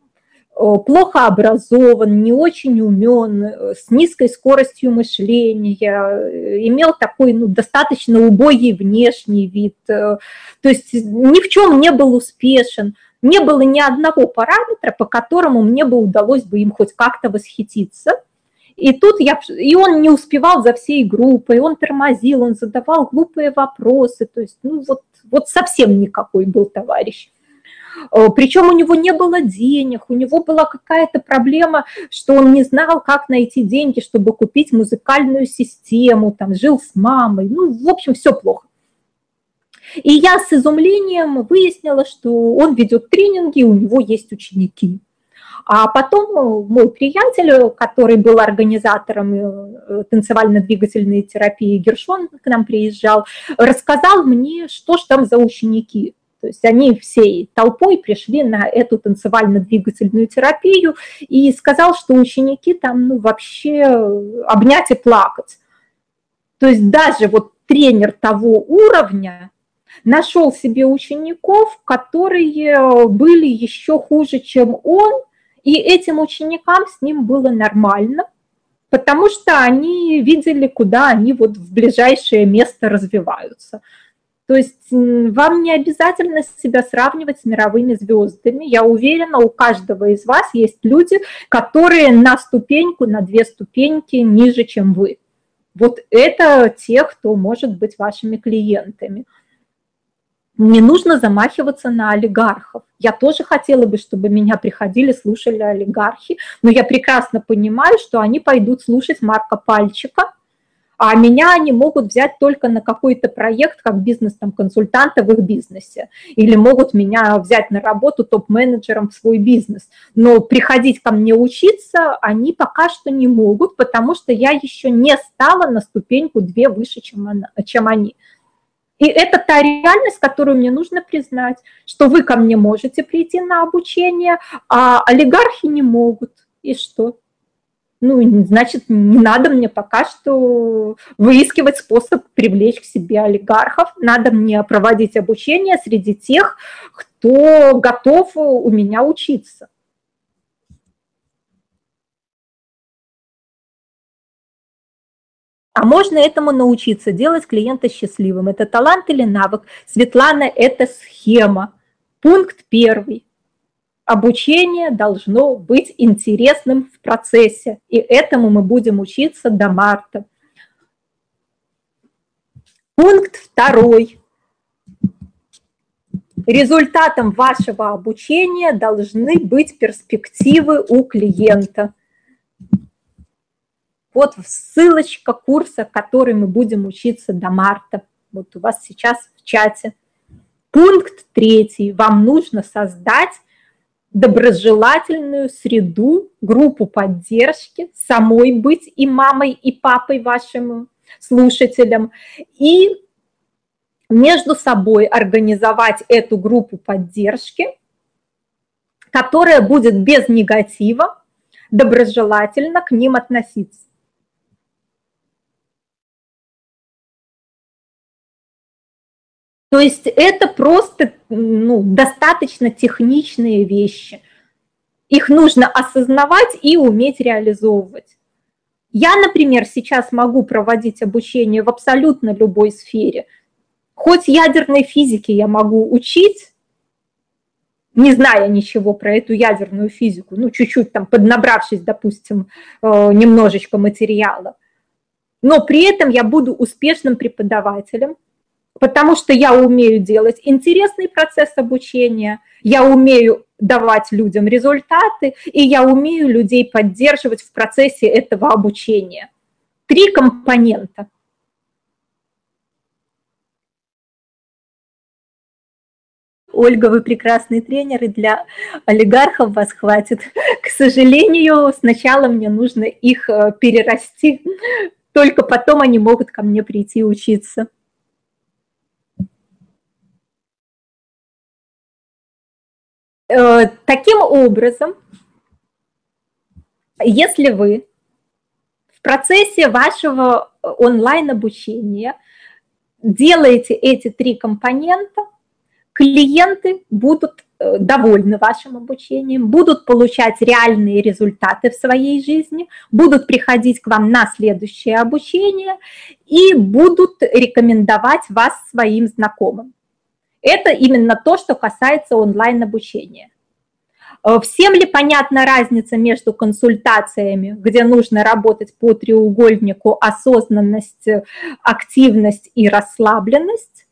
э, плохо образован, не очень умен, э, с низкой скоростью мышления, э, имел такой ну, достаточно убогий внешний вид, то есть ни в чем не был успешен, не было ни одного параметра, по которому мне бы удалось бы им хоть как-то восхититься. И тут я, и он не успевал за всей группой, он тормозил, он задавал глупые вопросы, то есть, ну вот, вот совсем никакой был товарищ. Э, Причем у него не было денег, у него была какая-то проблема, что он не знал, как найти деньги, чтобы купить музыкальную систему, там, жил с мамой, ну, в общем, все плохо. И я с изумлением выяснила, что он ведет тренинги, у него есть ученики. А потом мой приятель, который был организатором э, танцевально-двигательной терапии Гершон, к нам приезжал, рассказал мне, что ж там за ученики. То есть они всей толпой пришли на эту танцевально-двигательную терапию и сказал, что ученики там ну, вообще обнять и плакать. То есть даже вот тренер того уровня нашел себе учеников, которые были еще хуже, чем он, и этим ученикам с ним было нормально, потому что они видели, куда они вот в ближайшее место развиваются. То есть вам не обязательно себя сравнивать с мировыми звездами. Я уверена, у каждого из вас есть люди, которые на ступеньку, на две ступеньки ниже, чем вы. Вот это те, кто может быть вашими клиентами. Не нужно замахиваться на олигархов. Я тоже хотела бы, чтобы меня приходили, слушали олигархи, но я прекрасно понимаю, что они пойдут слушать Марка Пальчика, а меня они могут взять только на какой-то проект как бизнес-консультанта в их бизнесе, или могут меня взять на работу топ-менеджером в свой бизнес. Но приходить ко мне учиться они пока что не могут, потому что я еще не стала на ступеньку две выше, чем, она, чем они. И это та реальность, которую мне нужно признать, что вы ко мне можете прийти на обучение, а олигархи не могут. И что? ну, значит, не надо мне пока что выискивать способ привлечь к себе олигархов, надо мне проводить обучение среди тех, кто готов у меня учиться. А можно этому научиться, делать клиента счастливым. Это талант или навык? Светлана, это схема. Пункт первый обучение должно быть интересным в процессе, и этому мы будем учиться до марта. Пункт второй. Результатом вашего обучения должны быть перспективы у клиента. Вот ссылочка курса, который мы будем учиться до марта. Вот у вас сейчас в чате. Пункт третий. Вам нужно создать доброжелательную среду, группу поддержки, самой быть и мамой, и папой вашим слушателям, и между собой организовать эту группу поддержки которая будет без негатива доброжелательно к ним относиться. То есть это просто ну, достаточно техничные вещи. Их нужно осознавать и уметь реализовывать. Я, например, сейчас могу проводить обучение в абсолютно любой сфере. Хоть ядерной физике я могу учить, не зная ничего про эту ядерную физику, ну, чуть-чуть там поднабравшись, допустим, э, немножечко материала. Но при этом я буду успешным преподавателем, потому что я умею делать интересный процесс обучения, я умею давать людям результаты, и я умею людей поддерживать в процессе этого обучения. Три компонента. Ольга, вы прекрасный тренер, и для олигархов вас хватит. (laughs) К сожалению, сначала мне нужно их э, перерасти, (laughs) только потом они могут ко мне прийти учиться. Таким образом, если вы в процессе вашего онлайн-обучения делаете эти три компонента, клиенты будут э, довольны вашим обучением, будут получать реальные результаты в своей жизни, будут приходить к вам на следующее обучение и будут рекомендовать вас своим знакомым. Это именно то, что касается онлайн-обучения. Э, всем ли понятна разница между консультациями, где нужно работать по треугольнику осознанность, активность и расслабленность,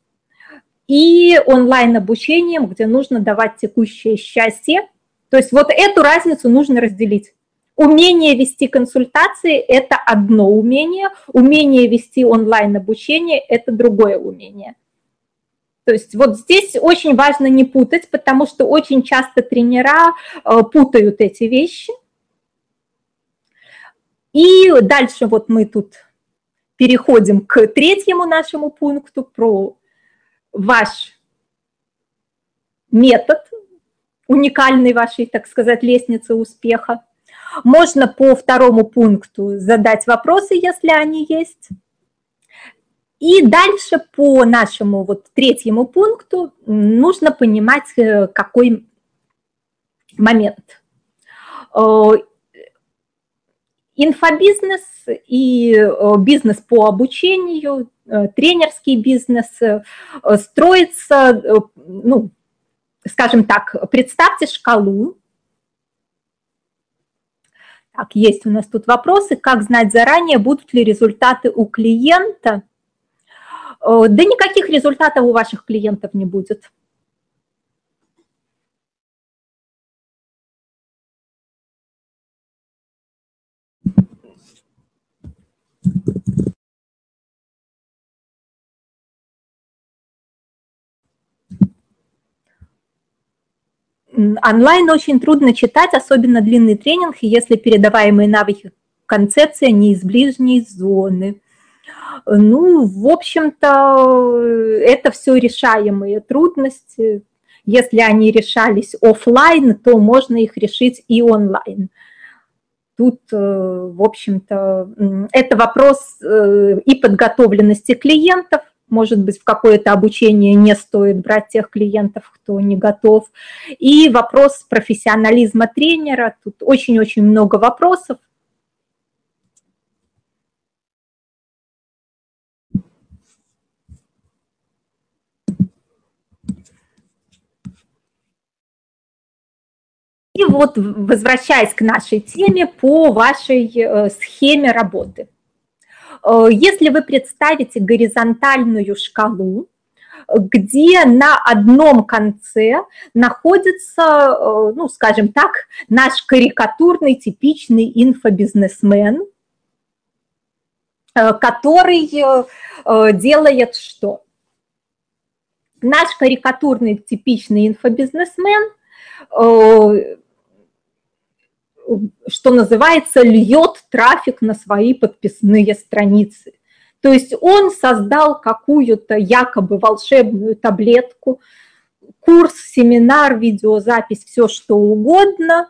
и онлайн-обучением, где нужно давать текущее счастье? То есть вот эту разницу нужно разделить. Умение вести консультации – это одно умение, умение вести онлайн-обучение – это другое умение – то есть вот здесь очень важно не путать, потому что очень часто тренера э, путают эти вещи. И дальше вот мы тут переходим к третьему нашему пункту про ваш метод уникальной вашей, так сказать, лестницы успеха. Можно по второму пункту задать вопросы, если они есть. И дальше по нашему вот третьему пункту нужно понимать, э, какой момент. Э, инфобизнес и э, бизнес по обучению, тренерский бизнес строится, ну, скажем так, представьте шкалу. Так, есть у нас тут вопросы. Как знать заранее, будут ли результаты у клиента – да никаких результатов у ваших клиентов не будет. Онлайн очень трудно читать, особенно длинный тренинг, если передаваемые навыки концепция не из ближней зоны. Ну, в общем-то, это все решаемые трудности. Если они решались офлайн, то можно их решить и онлайн. Тут, э, в общем-то, это вопрос э, и подготовленности клиентов, может быть, в какое-то обучение не стоит брать тех клиентов, кто не готов. И вопрос профессионализма тренера. Тут очень-очень много вопросов. И вот возвращаясь к нашей теме по вашей э, схеме работы. Э, если вы представите горизонтальную шкалу, где на одном конце находится, э, ну, скажем так, наш карикатурный типичный инфобизнесмен, который делает что? Наш карикатурный типичный инфобизнесмен что называется, льет трафик на свои подписные страницы. То есть он создал какую-то якобы волшебную таблетку, курс, семинар, видеозапись, все что угодно,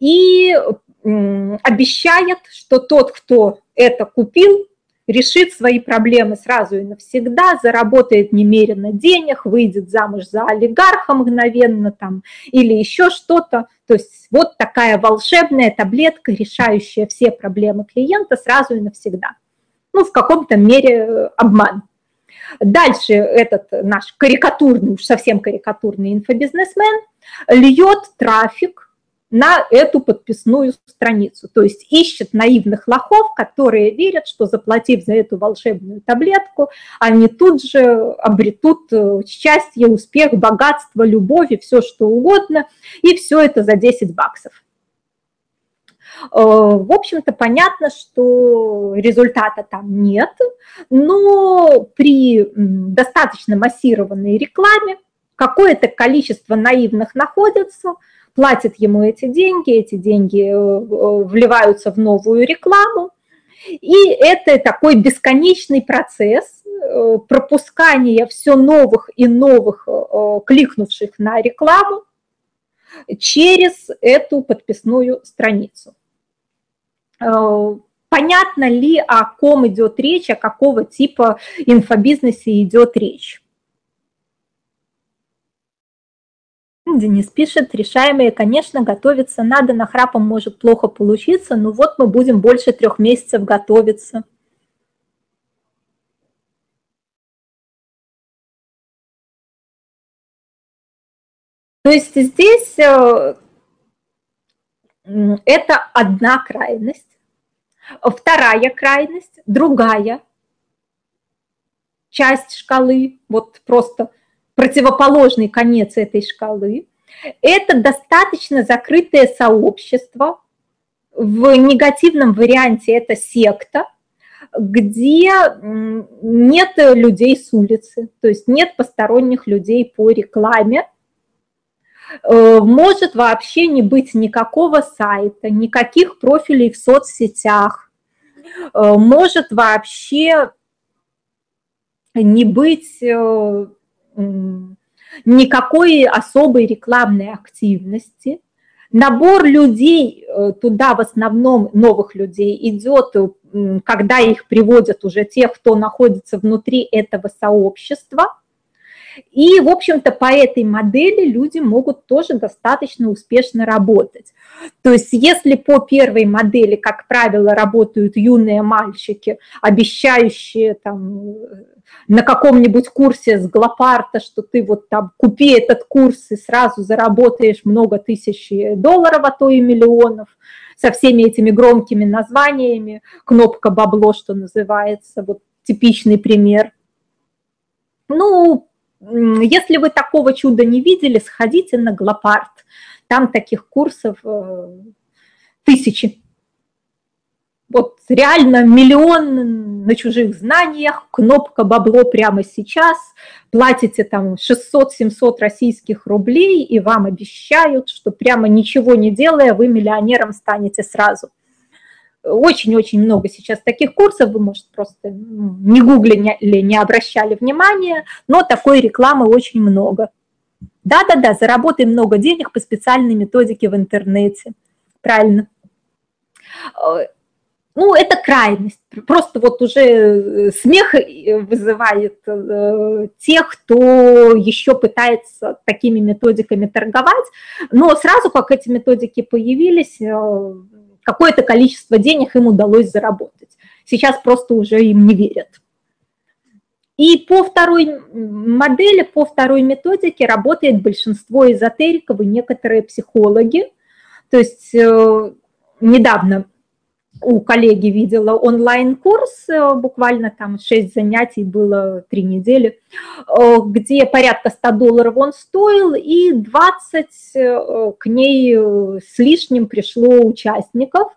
и обещает, что тот, кто это купил, решит свои проблемы сразу и навсегда, заработает немерено денег, выйдет замуж за олигарха мгновенно там или еще что-то. То есть вот такая волшебная таблетка, решающая все проблемы клиента сразу и навсегда. Ну, в каком-то мере э, обман. Дальше этот наш карикатурный, уж совсем карикатурный инфобизнесмен льет трафик на эту подписную страницу. То есть ищет наивных лохов, которые верят, что заплатив за эту волшебную таблетку, они тут же обретут э, счастье, успех, богатство, любовь и все что угодно, и все это за 10 баксов. Э, в общем-то, понятно, что результата там нет, но при достаточно массированной рекламе какое-то количество наивных находится – платят ему эти деньги, эти деньги э, э, вливаются в новую рекламу. И это такой бесконечный процесс э, пропускания все новых и новых кликнувших на рекламу через эту подписную страницу. Понятно ли, о ком идет речь, о какого типа инфобизнесе идет речь? Денис пишет, решаемые, конечно, готовиться надо, на храпом может плохо получиться, но вот мы будем больше трех месяцев готовиться. То есть здесь э, это одна крайность, вторая крайность, другая часть шкалы, вот просто – противоположный конец этой шкалы. Это достаточно закрытое сообщество, в негативном варианте это секта, где нет людей с улицы, то есть нет посторонних людей по рекламе, э, может вообще не быть никакого сайта, никаких профилей в соцсетях, э, может вообще не быть э, никакой особой рекламной активности. Набор людей э, туда в основном новых людей идет, когда их приводят уже тех, кто находится внутри этого сообщества. И, в общем-то, по этой модели люди могут тоже достаточно успешно работать. То есть если по первой модели, как правило, работают юные мальчики, обещающие там на каком-нибудь курсе с Глопарта, что ты вот там купи этот курс и сразу заработаешь много тысяч долларов, а то и миллионов, со всеми этими громкими названиями, кнопка бабло, что называется, вот типичный пример. Ну, если вы такого чуда не видели, сходите на Глопарт, там таких курсов э, тысячи вот реально миллион на чужих знаниях, кнопка бабло прямо сейчас, платите там 600-700 российских рублей, и вам обещают, что прямо ничего не делая, вы миллионером станете сразу. Очень-очень много сейчас таких курсов, вы, может, просто не гуглили, не обращали внимания, но такой рекламы очень много. Да-да-да, заработай много денег по специальной методике в интернете. Правильно ну, это крайность. Просто вот уже э, смех э, вызывает э, тех, кто еще пытается такими методиками торговать. Но сразу, как эти методики появились, какое-то количество денег им удалось заработать. Сейчас просто уже им не верят. И по второй модели, по второй методике работает большинство эзотериков и некоторые психологи. То есть недавно у коллеги видела онлайн-курс, э, буквально там 6 занятий было 3 недели, э, где порядка 100 долларов он стоил, и 20 э, к ней с лишним пришло участников.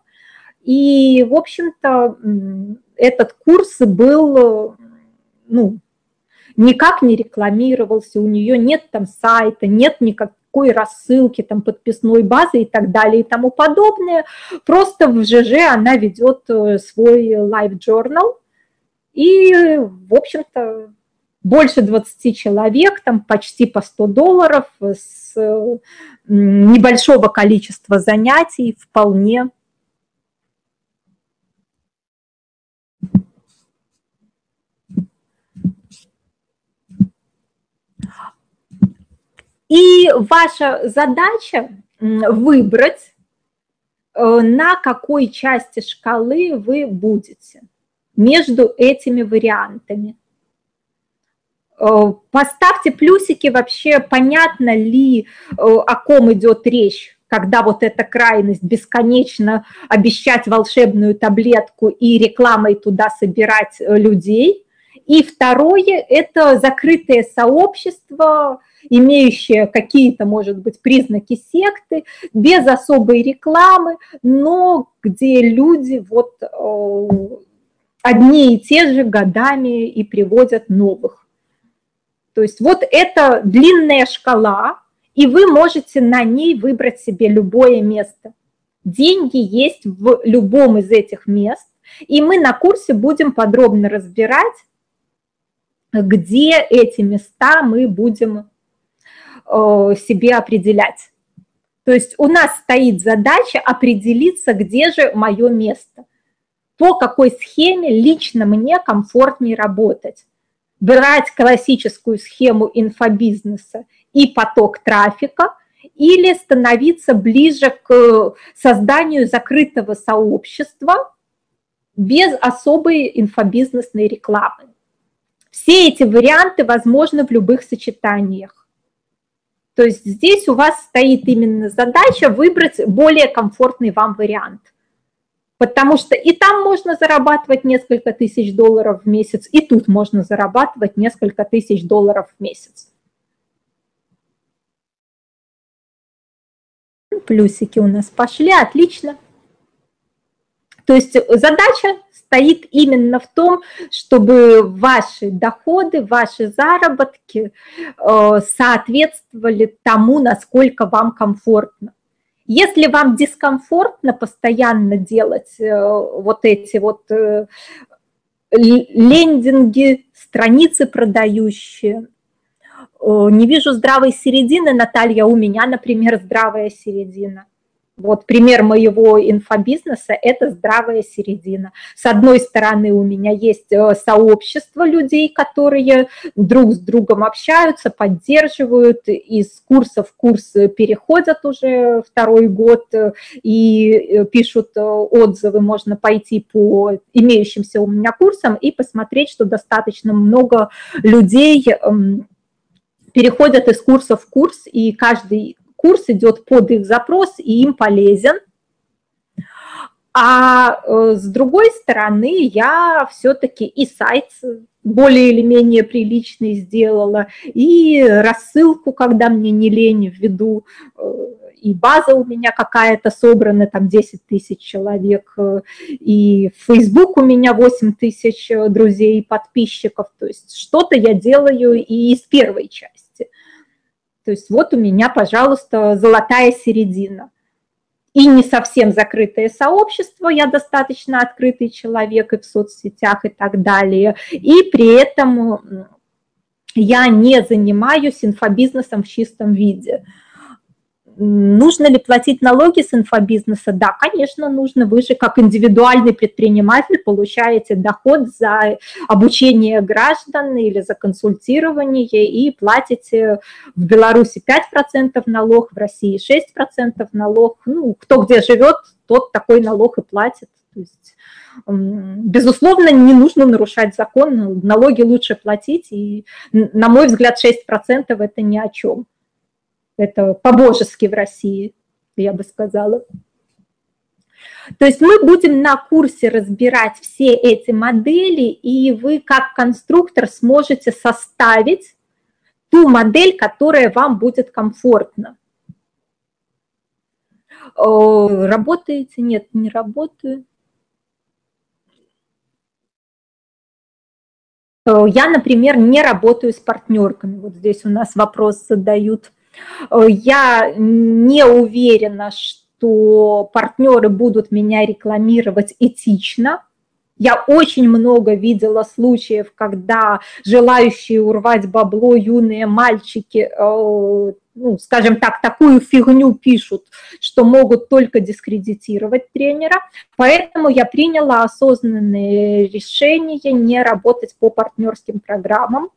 И, в общем-то, этот курс был, ну, никак не рекламировался, у нее нет там сайта, нет никак, какой рассылки, там, подписной базы и так далее и тому подобное. Просто в ЖЖ она ведет э, свой live journal и, в общем-то, больше 20 человек, там почти по 100 долларов, с небольшого количества занятий вполне И ваша задача выбрать, э, на какой части шкалы вы будете между этими вариантами. Э, поставьте плюсики, вообще понятно ли, э, о ком идет речь, когда вот эта крайность бесконечно обещать волшебную таблетку и рекламой туда собирать людей. И второе – это закрытое сообщество, имеющие какие-то, может быть, признаки секты, без особой рекламы, но где люди вот э, одни и те же годами и приводят новых. То есть вот это длинная шкала, и вы можете на ней выбрать себе любое место. Деньги есть в любом из этих мест, и мы на курсе будем подробно разбирать, где эти места мы будем себе определять. То есть у нас стоит задача определиться, где же мое место, по какой схеме лично мне комфортнее работать. Брать классическую схему инфобизнеса и поток трафика или становиться ближе к созданию закрытого сообщества без особой инфобизнесной рекламы. Все эти варианты возможны в любых сочетаниях. То есть здесь у вас стоит именно задача выбрать более комфортный вам вариант. Потому что и там можно зарабатывать несколько тысяч долларов в месяц, и тут можно зарабатывать несколько тысяч долларов в месяц. Плюсики у нас пошли, отлично. То есть задача состоит именно в том, чтобы ваши доходы, ваши заработки э, соответствовали тому, насколько вам комфортно. Если вам дискомфортно постоянно делать э, вот эти вот э, лендинги, страницы продающие, не вижу здравой середины, Наталья, у меня, например, здравая середина – вот пример моего инфобизнеса – это здравая середина. С одной стороны, у меня есть э, сообщество людей, которые друг с другом общаются, поддерживают, из курса в курс переходят уже второй год э, и э, пишут отзывы. Можно пойти по имеющимся у меня курсам и посмотреть, что достаточно много людей эм, переходят из курса в курс, и каждый курс идет под их запрос и им полезен. А э, с другой стороны, я все-таки и сайт более или менее приличный сделала, и рассылку, когда мне не лень, введу, э, и база у меня какая-то собрана, там 10 тысяч человек, э, и Facebook у меня 8 тысяч друзей, подписчиков, то есть что-то я делаю и из первой части. То есть вот у меня, пожалуйста, золотая середина. И не совсем закрытое сообщество, я достаточно открытый человек и в соцсетях и так далее. И при этом я не занимаюсь инфобизнесом в чистом виде. Нужно ли платить налоги с инфобизнеса? Да, конечно, нужно. Вы же как индивидуальный предприниматель получаете доход за обучение граждан или за консультирование и платите в Беларуси 5% налог, в России 6% налог. Ну, кто где живет, тот такой налог и платит. То есть, безусловно, не нужно нарушать закон, налоги лучше платить, и, на мой взгляд, 6% это ни о чем. Это по-божески в России, я бы сказала. То есть мы будем на курсе разбирать все эти модели, и вы как конструктор сможете составить ту модель, которая вам будет комфортна. Работаете? Нет, не работаю. Я, например, не работаю с партнерками. Вот здесь у нас вопрос задают. Э, я не уверена, что партнеры будут меня рекламировать этично, Я очень много видела случаев, когда желающие урвать бабло юные мальчики, э, ну, скажем так, такую фигню пишут, что могут только дискредитировать тренера. Поэтому я приняла осознанное решение не работать по партнерским программам,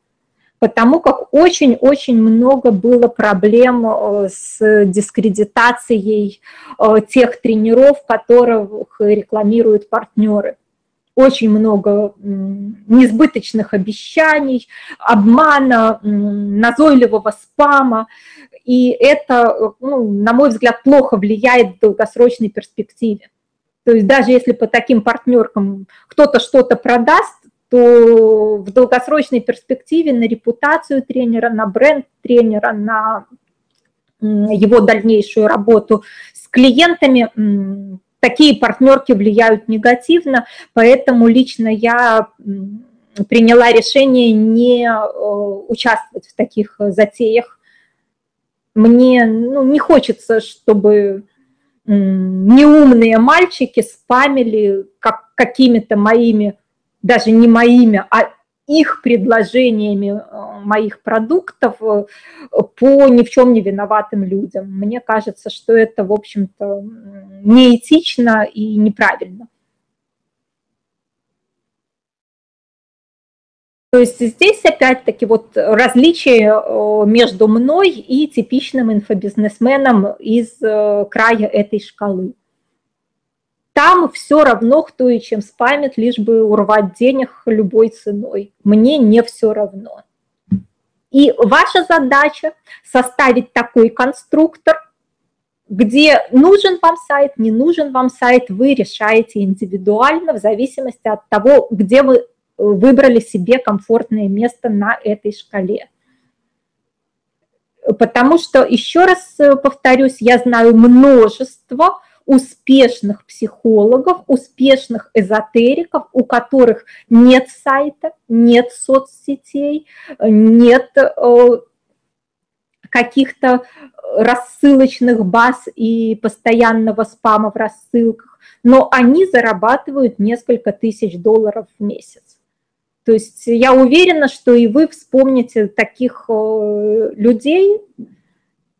потому как очень-очень много было проблем э, с дискредитацией э, тех тренеров, которых рекламируют партнеры очень много несбыточных обещаний, обмана, назойливого спама, и это, ну, на мой взгляд, плохо влияет в долгосрочной перспективе. То есть даже если по таким партнеркам кто-то что-то продаст, то в долгосрочной перспективе на репутацию тренера, на бренд тренера, на его дальнейшую работу с клиентами такие партнерки влияют негативно, поэтому лично я приняла решение не э, участвовать в таких затеях. Мне ну, не хочется, чтобы неумные мальчики спамили как, какими-то моими, даже не моими, а их предложениями э, моих продуктов э, по ни в чем не виноватым людям. Мне кажется, что это, в общем-то, неэтично и неправильно. То есть здесь опять-таки вот различие э, между мной и типичным инфобизнесменом из края этой шкалы там все равно, кто и чем спамит, лишь бы урвать денег любой ценой. Мне не все равно. И ваша задача составить такой конструктор, где нужен вам сайт, не нужен вам сайт, вы решаете индивидуально в зависимости от того, где вы выбрали себе комфортное место на этой шкале. Потому что, еще раз повторюсь, я знаю множество успешных психологов, успешных эзотериков, у которых нет сайта, нет соцсетей, нет э, каких-то рассылочных баз и постоянного спама в рассылках, но они зарабатывают несколько тысяч долларов в месяц. То есть я уверена, что и вы вспомните таких э, людей,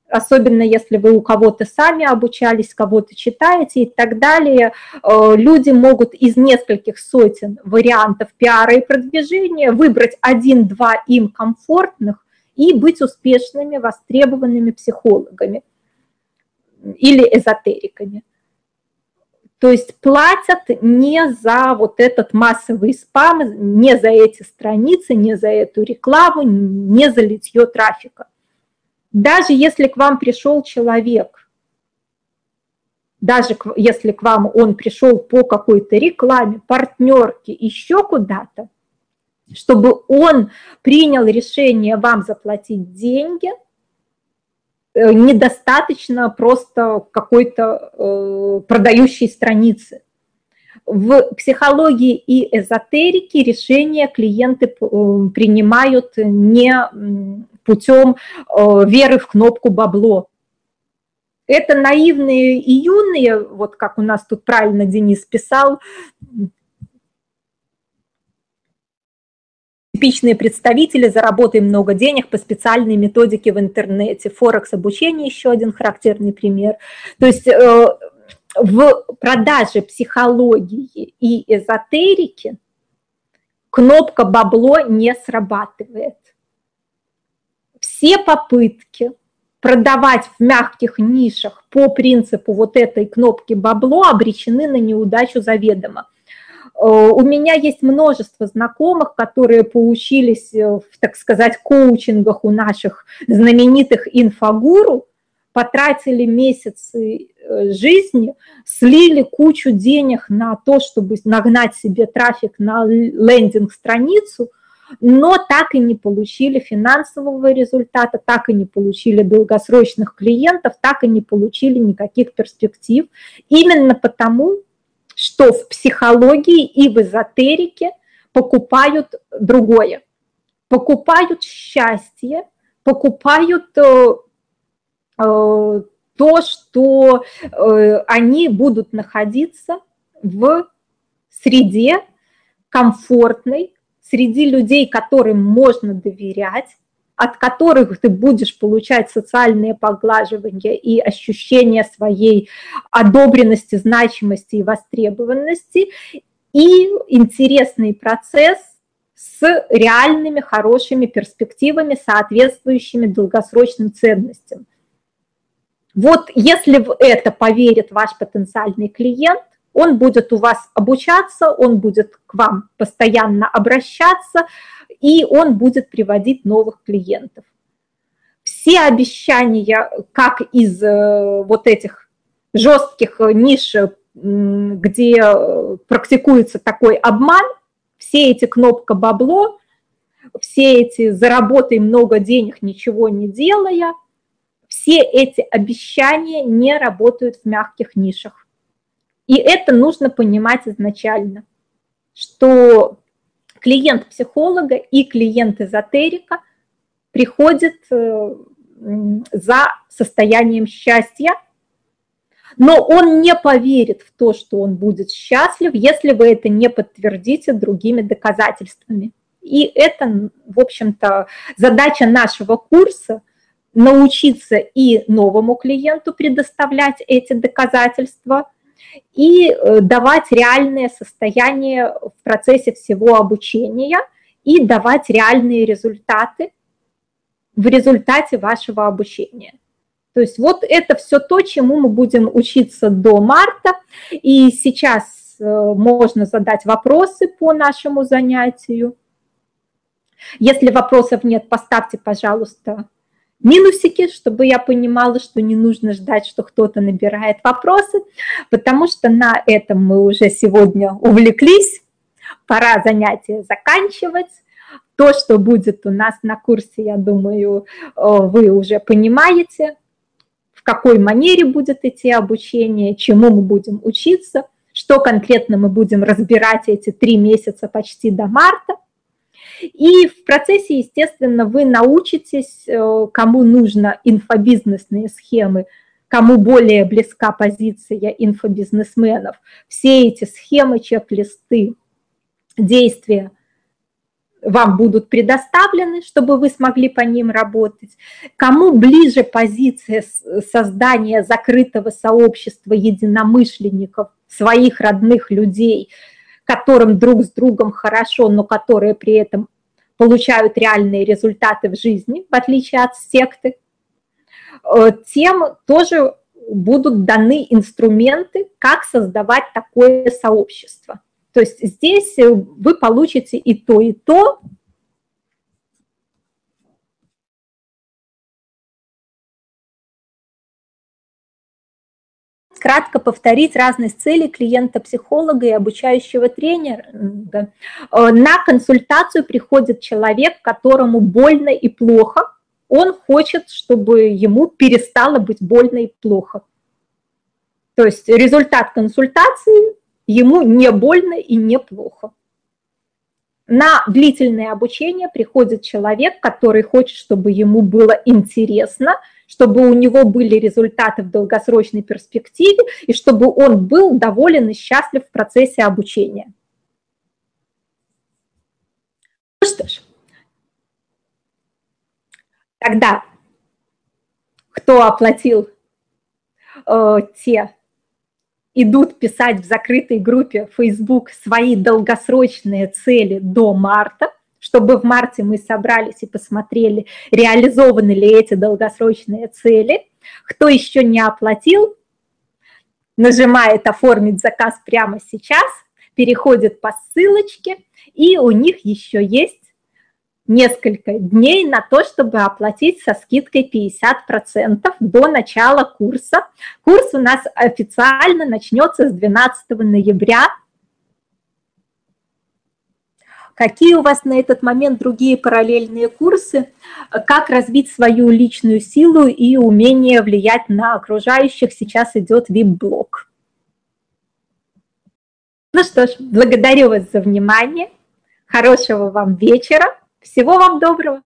особенно если вы у кого-то сами обучались, кого-то читаете и так далее, э, люди могут из нескольких сотен вариантов пиара и продвижения выбрать один-два им комфортных и быть успешными, востребованными психологами или эзотериками. То есть платят не за вот этот массовый спам, не за эти страницы, не за эту рекламу, не за литье трафика. Даже если к вам пришел человек, даже если к вам он пришел по какой-то рекламе, партнерке, еще куда-то, чтобы он принял решение вам заплатить деньги, э, недостаточно просто какой-то э, продающей страницы. В психологии и эзотерике решения клиенты э, принимают не путем э, веры в кнопку бабло. Это наивные и юные, вот как у нас тут правильно Денис писал, типичные представители, заработаем много денег по специальной методике в интернете. Форекс обучение еще один характерный пример. То есть э, в продаже психологии и эзотерики кнопка бабло не срабатывает все попытки продавать в мягких нишах по принципу вот этой кнопки бабло обречены на неудачу заведомо. Э, у меня есть множество знакомых, которые поучились э, в, так сказать, коучингах у наших знаменитых инфогуру, потратили месяцы э, жизни, слили кучу денег на то, чтобы нагнать себе трафик на лендинг-страницу, но так и не получили финансового результата, так и не получили долгосрочных клиентов, так и не получили никаких перспектив. Именно потому, что в психологии и в эзотерике покупают другое. Покупают счастье, покупают э, э, то, что э, они будут находиться в среде, комфортной, среди людей, которым можно доверять, от которых ты будешь получать социальные поглаживания и ощущение своей одобренности, значимости и востребованности, и интересный процесс с реальными хорошими перспективами, соответствующими долгосрочным ценностям. Вот если в это поверит ваш потенциальный клиент, он будет у вас обучаться, он будет к вам постоянно обращаться, и он будет приводить новых клиентов. Все обещания, как из э, вот этих жестких ниш, где практикуется такой обман, все эти кнопка бабло, все эти заработай много денег, ничего не делая, все эти обещания не работают в мягких нишах. И это нужно понимать изначально, что клиент психолога и клиент эзотерика приходит э, за состоянием счастья, но он не поверит в то, что он будет счастлив, если вы это не подтвердите другими доказательствами. И это, в общем-то, задача нашего курса – научиться и новому клиенту предоставлять эти доказательства – и э, давать реальное состояние в процессе всего обучения и давать реальные результаты в результате вашего обучения. То есть вот это все то, чему мы будем учиться до марта. И сейчас э, можно задать вопросы по нашему занятию. Если вопросов нет, поставьте, пожалуйста, минусики, чтобы я понимала, что не нужно ждать, что кто-то набирает вопросы, потому что на этом мы уже сегодня увлеклись, пора занятия заканчивать. То, что будет у нас на курсе, я думаю, э, вы уже понимаете, в какой манере будет идти обучение, чему мы будем учиться, что конкретно мы будем разбирать эти три месяца почти до марта – и в процессе, естественно, вы научитесь, э, кому нужно инфобизнесные схемы, кому более близка позиция инфобизнесменов, все эти схемы, чек-листы, действия вам будут предоставлены, чтобы вы смогли по ним работать. Кому ближе позиция создания закрытого сообщества единомышленников, своих родных людей – которым друг с другом хорошо, но которые при этом получают реальные результаты в жизни, в отличие от секты, э, тем тоже будут даны инструменты, как создавать такое сообщество. То есть здесь вы получите и то, и то, кратко повторить разность целей клиента-психолога и обучающего тренера. Э, на консультацию приходит человек, которому больно и плохо. Он хочет, чтобы ему перестало быть больно и плохо. То есть результат консультации ему не больно и не плохо. На длительное обучение приходит человек, который хочет, чтобы ему было интересно – чтобы у него были результаты в долгосрочной перспективе и чтобы он был доволен и счастлив в процессе обучения. Ну что ж, тогда кто оплатил э, те идут писать в закрытой группе Facebook свои долгосрочные цели до марта, чтобы в марте мы собрались и посмотрели, реализованы ли эти долгосрочные цели. Кто еще не оплатил, нажимает «Оформить заказ прямо сейчас», переходит по ссылочке, и у них еще есть несколько дней на то, чтобы оплатить со скидкой 50% до начала курса. Курс у нас официально начнется с 12 ноября Какие у вас на этот момент другие параллельные курсы? Как развить свою личную силу и умение влиять на окружающих? Сейчас идет VIP-блог. Ну что ж, благодарю вас за внимание. Хорошего вам вечера. Всего вам доброго.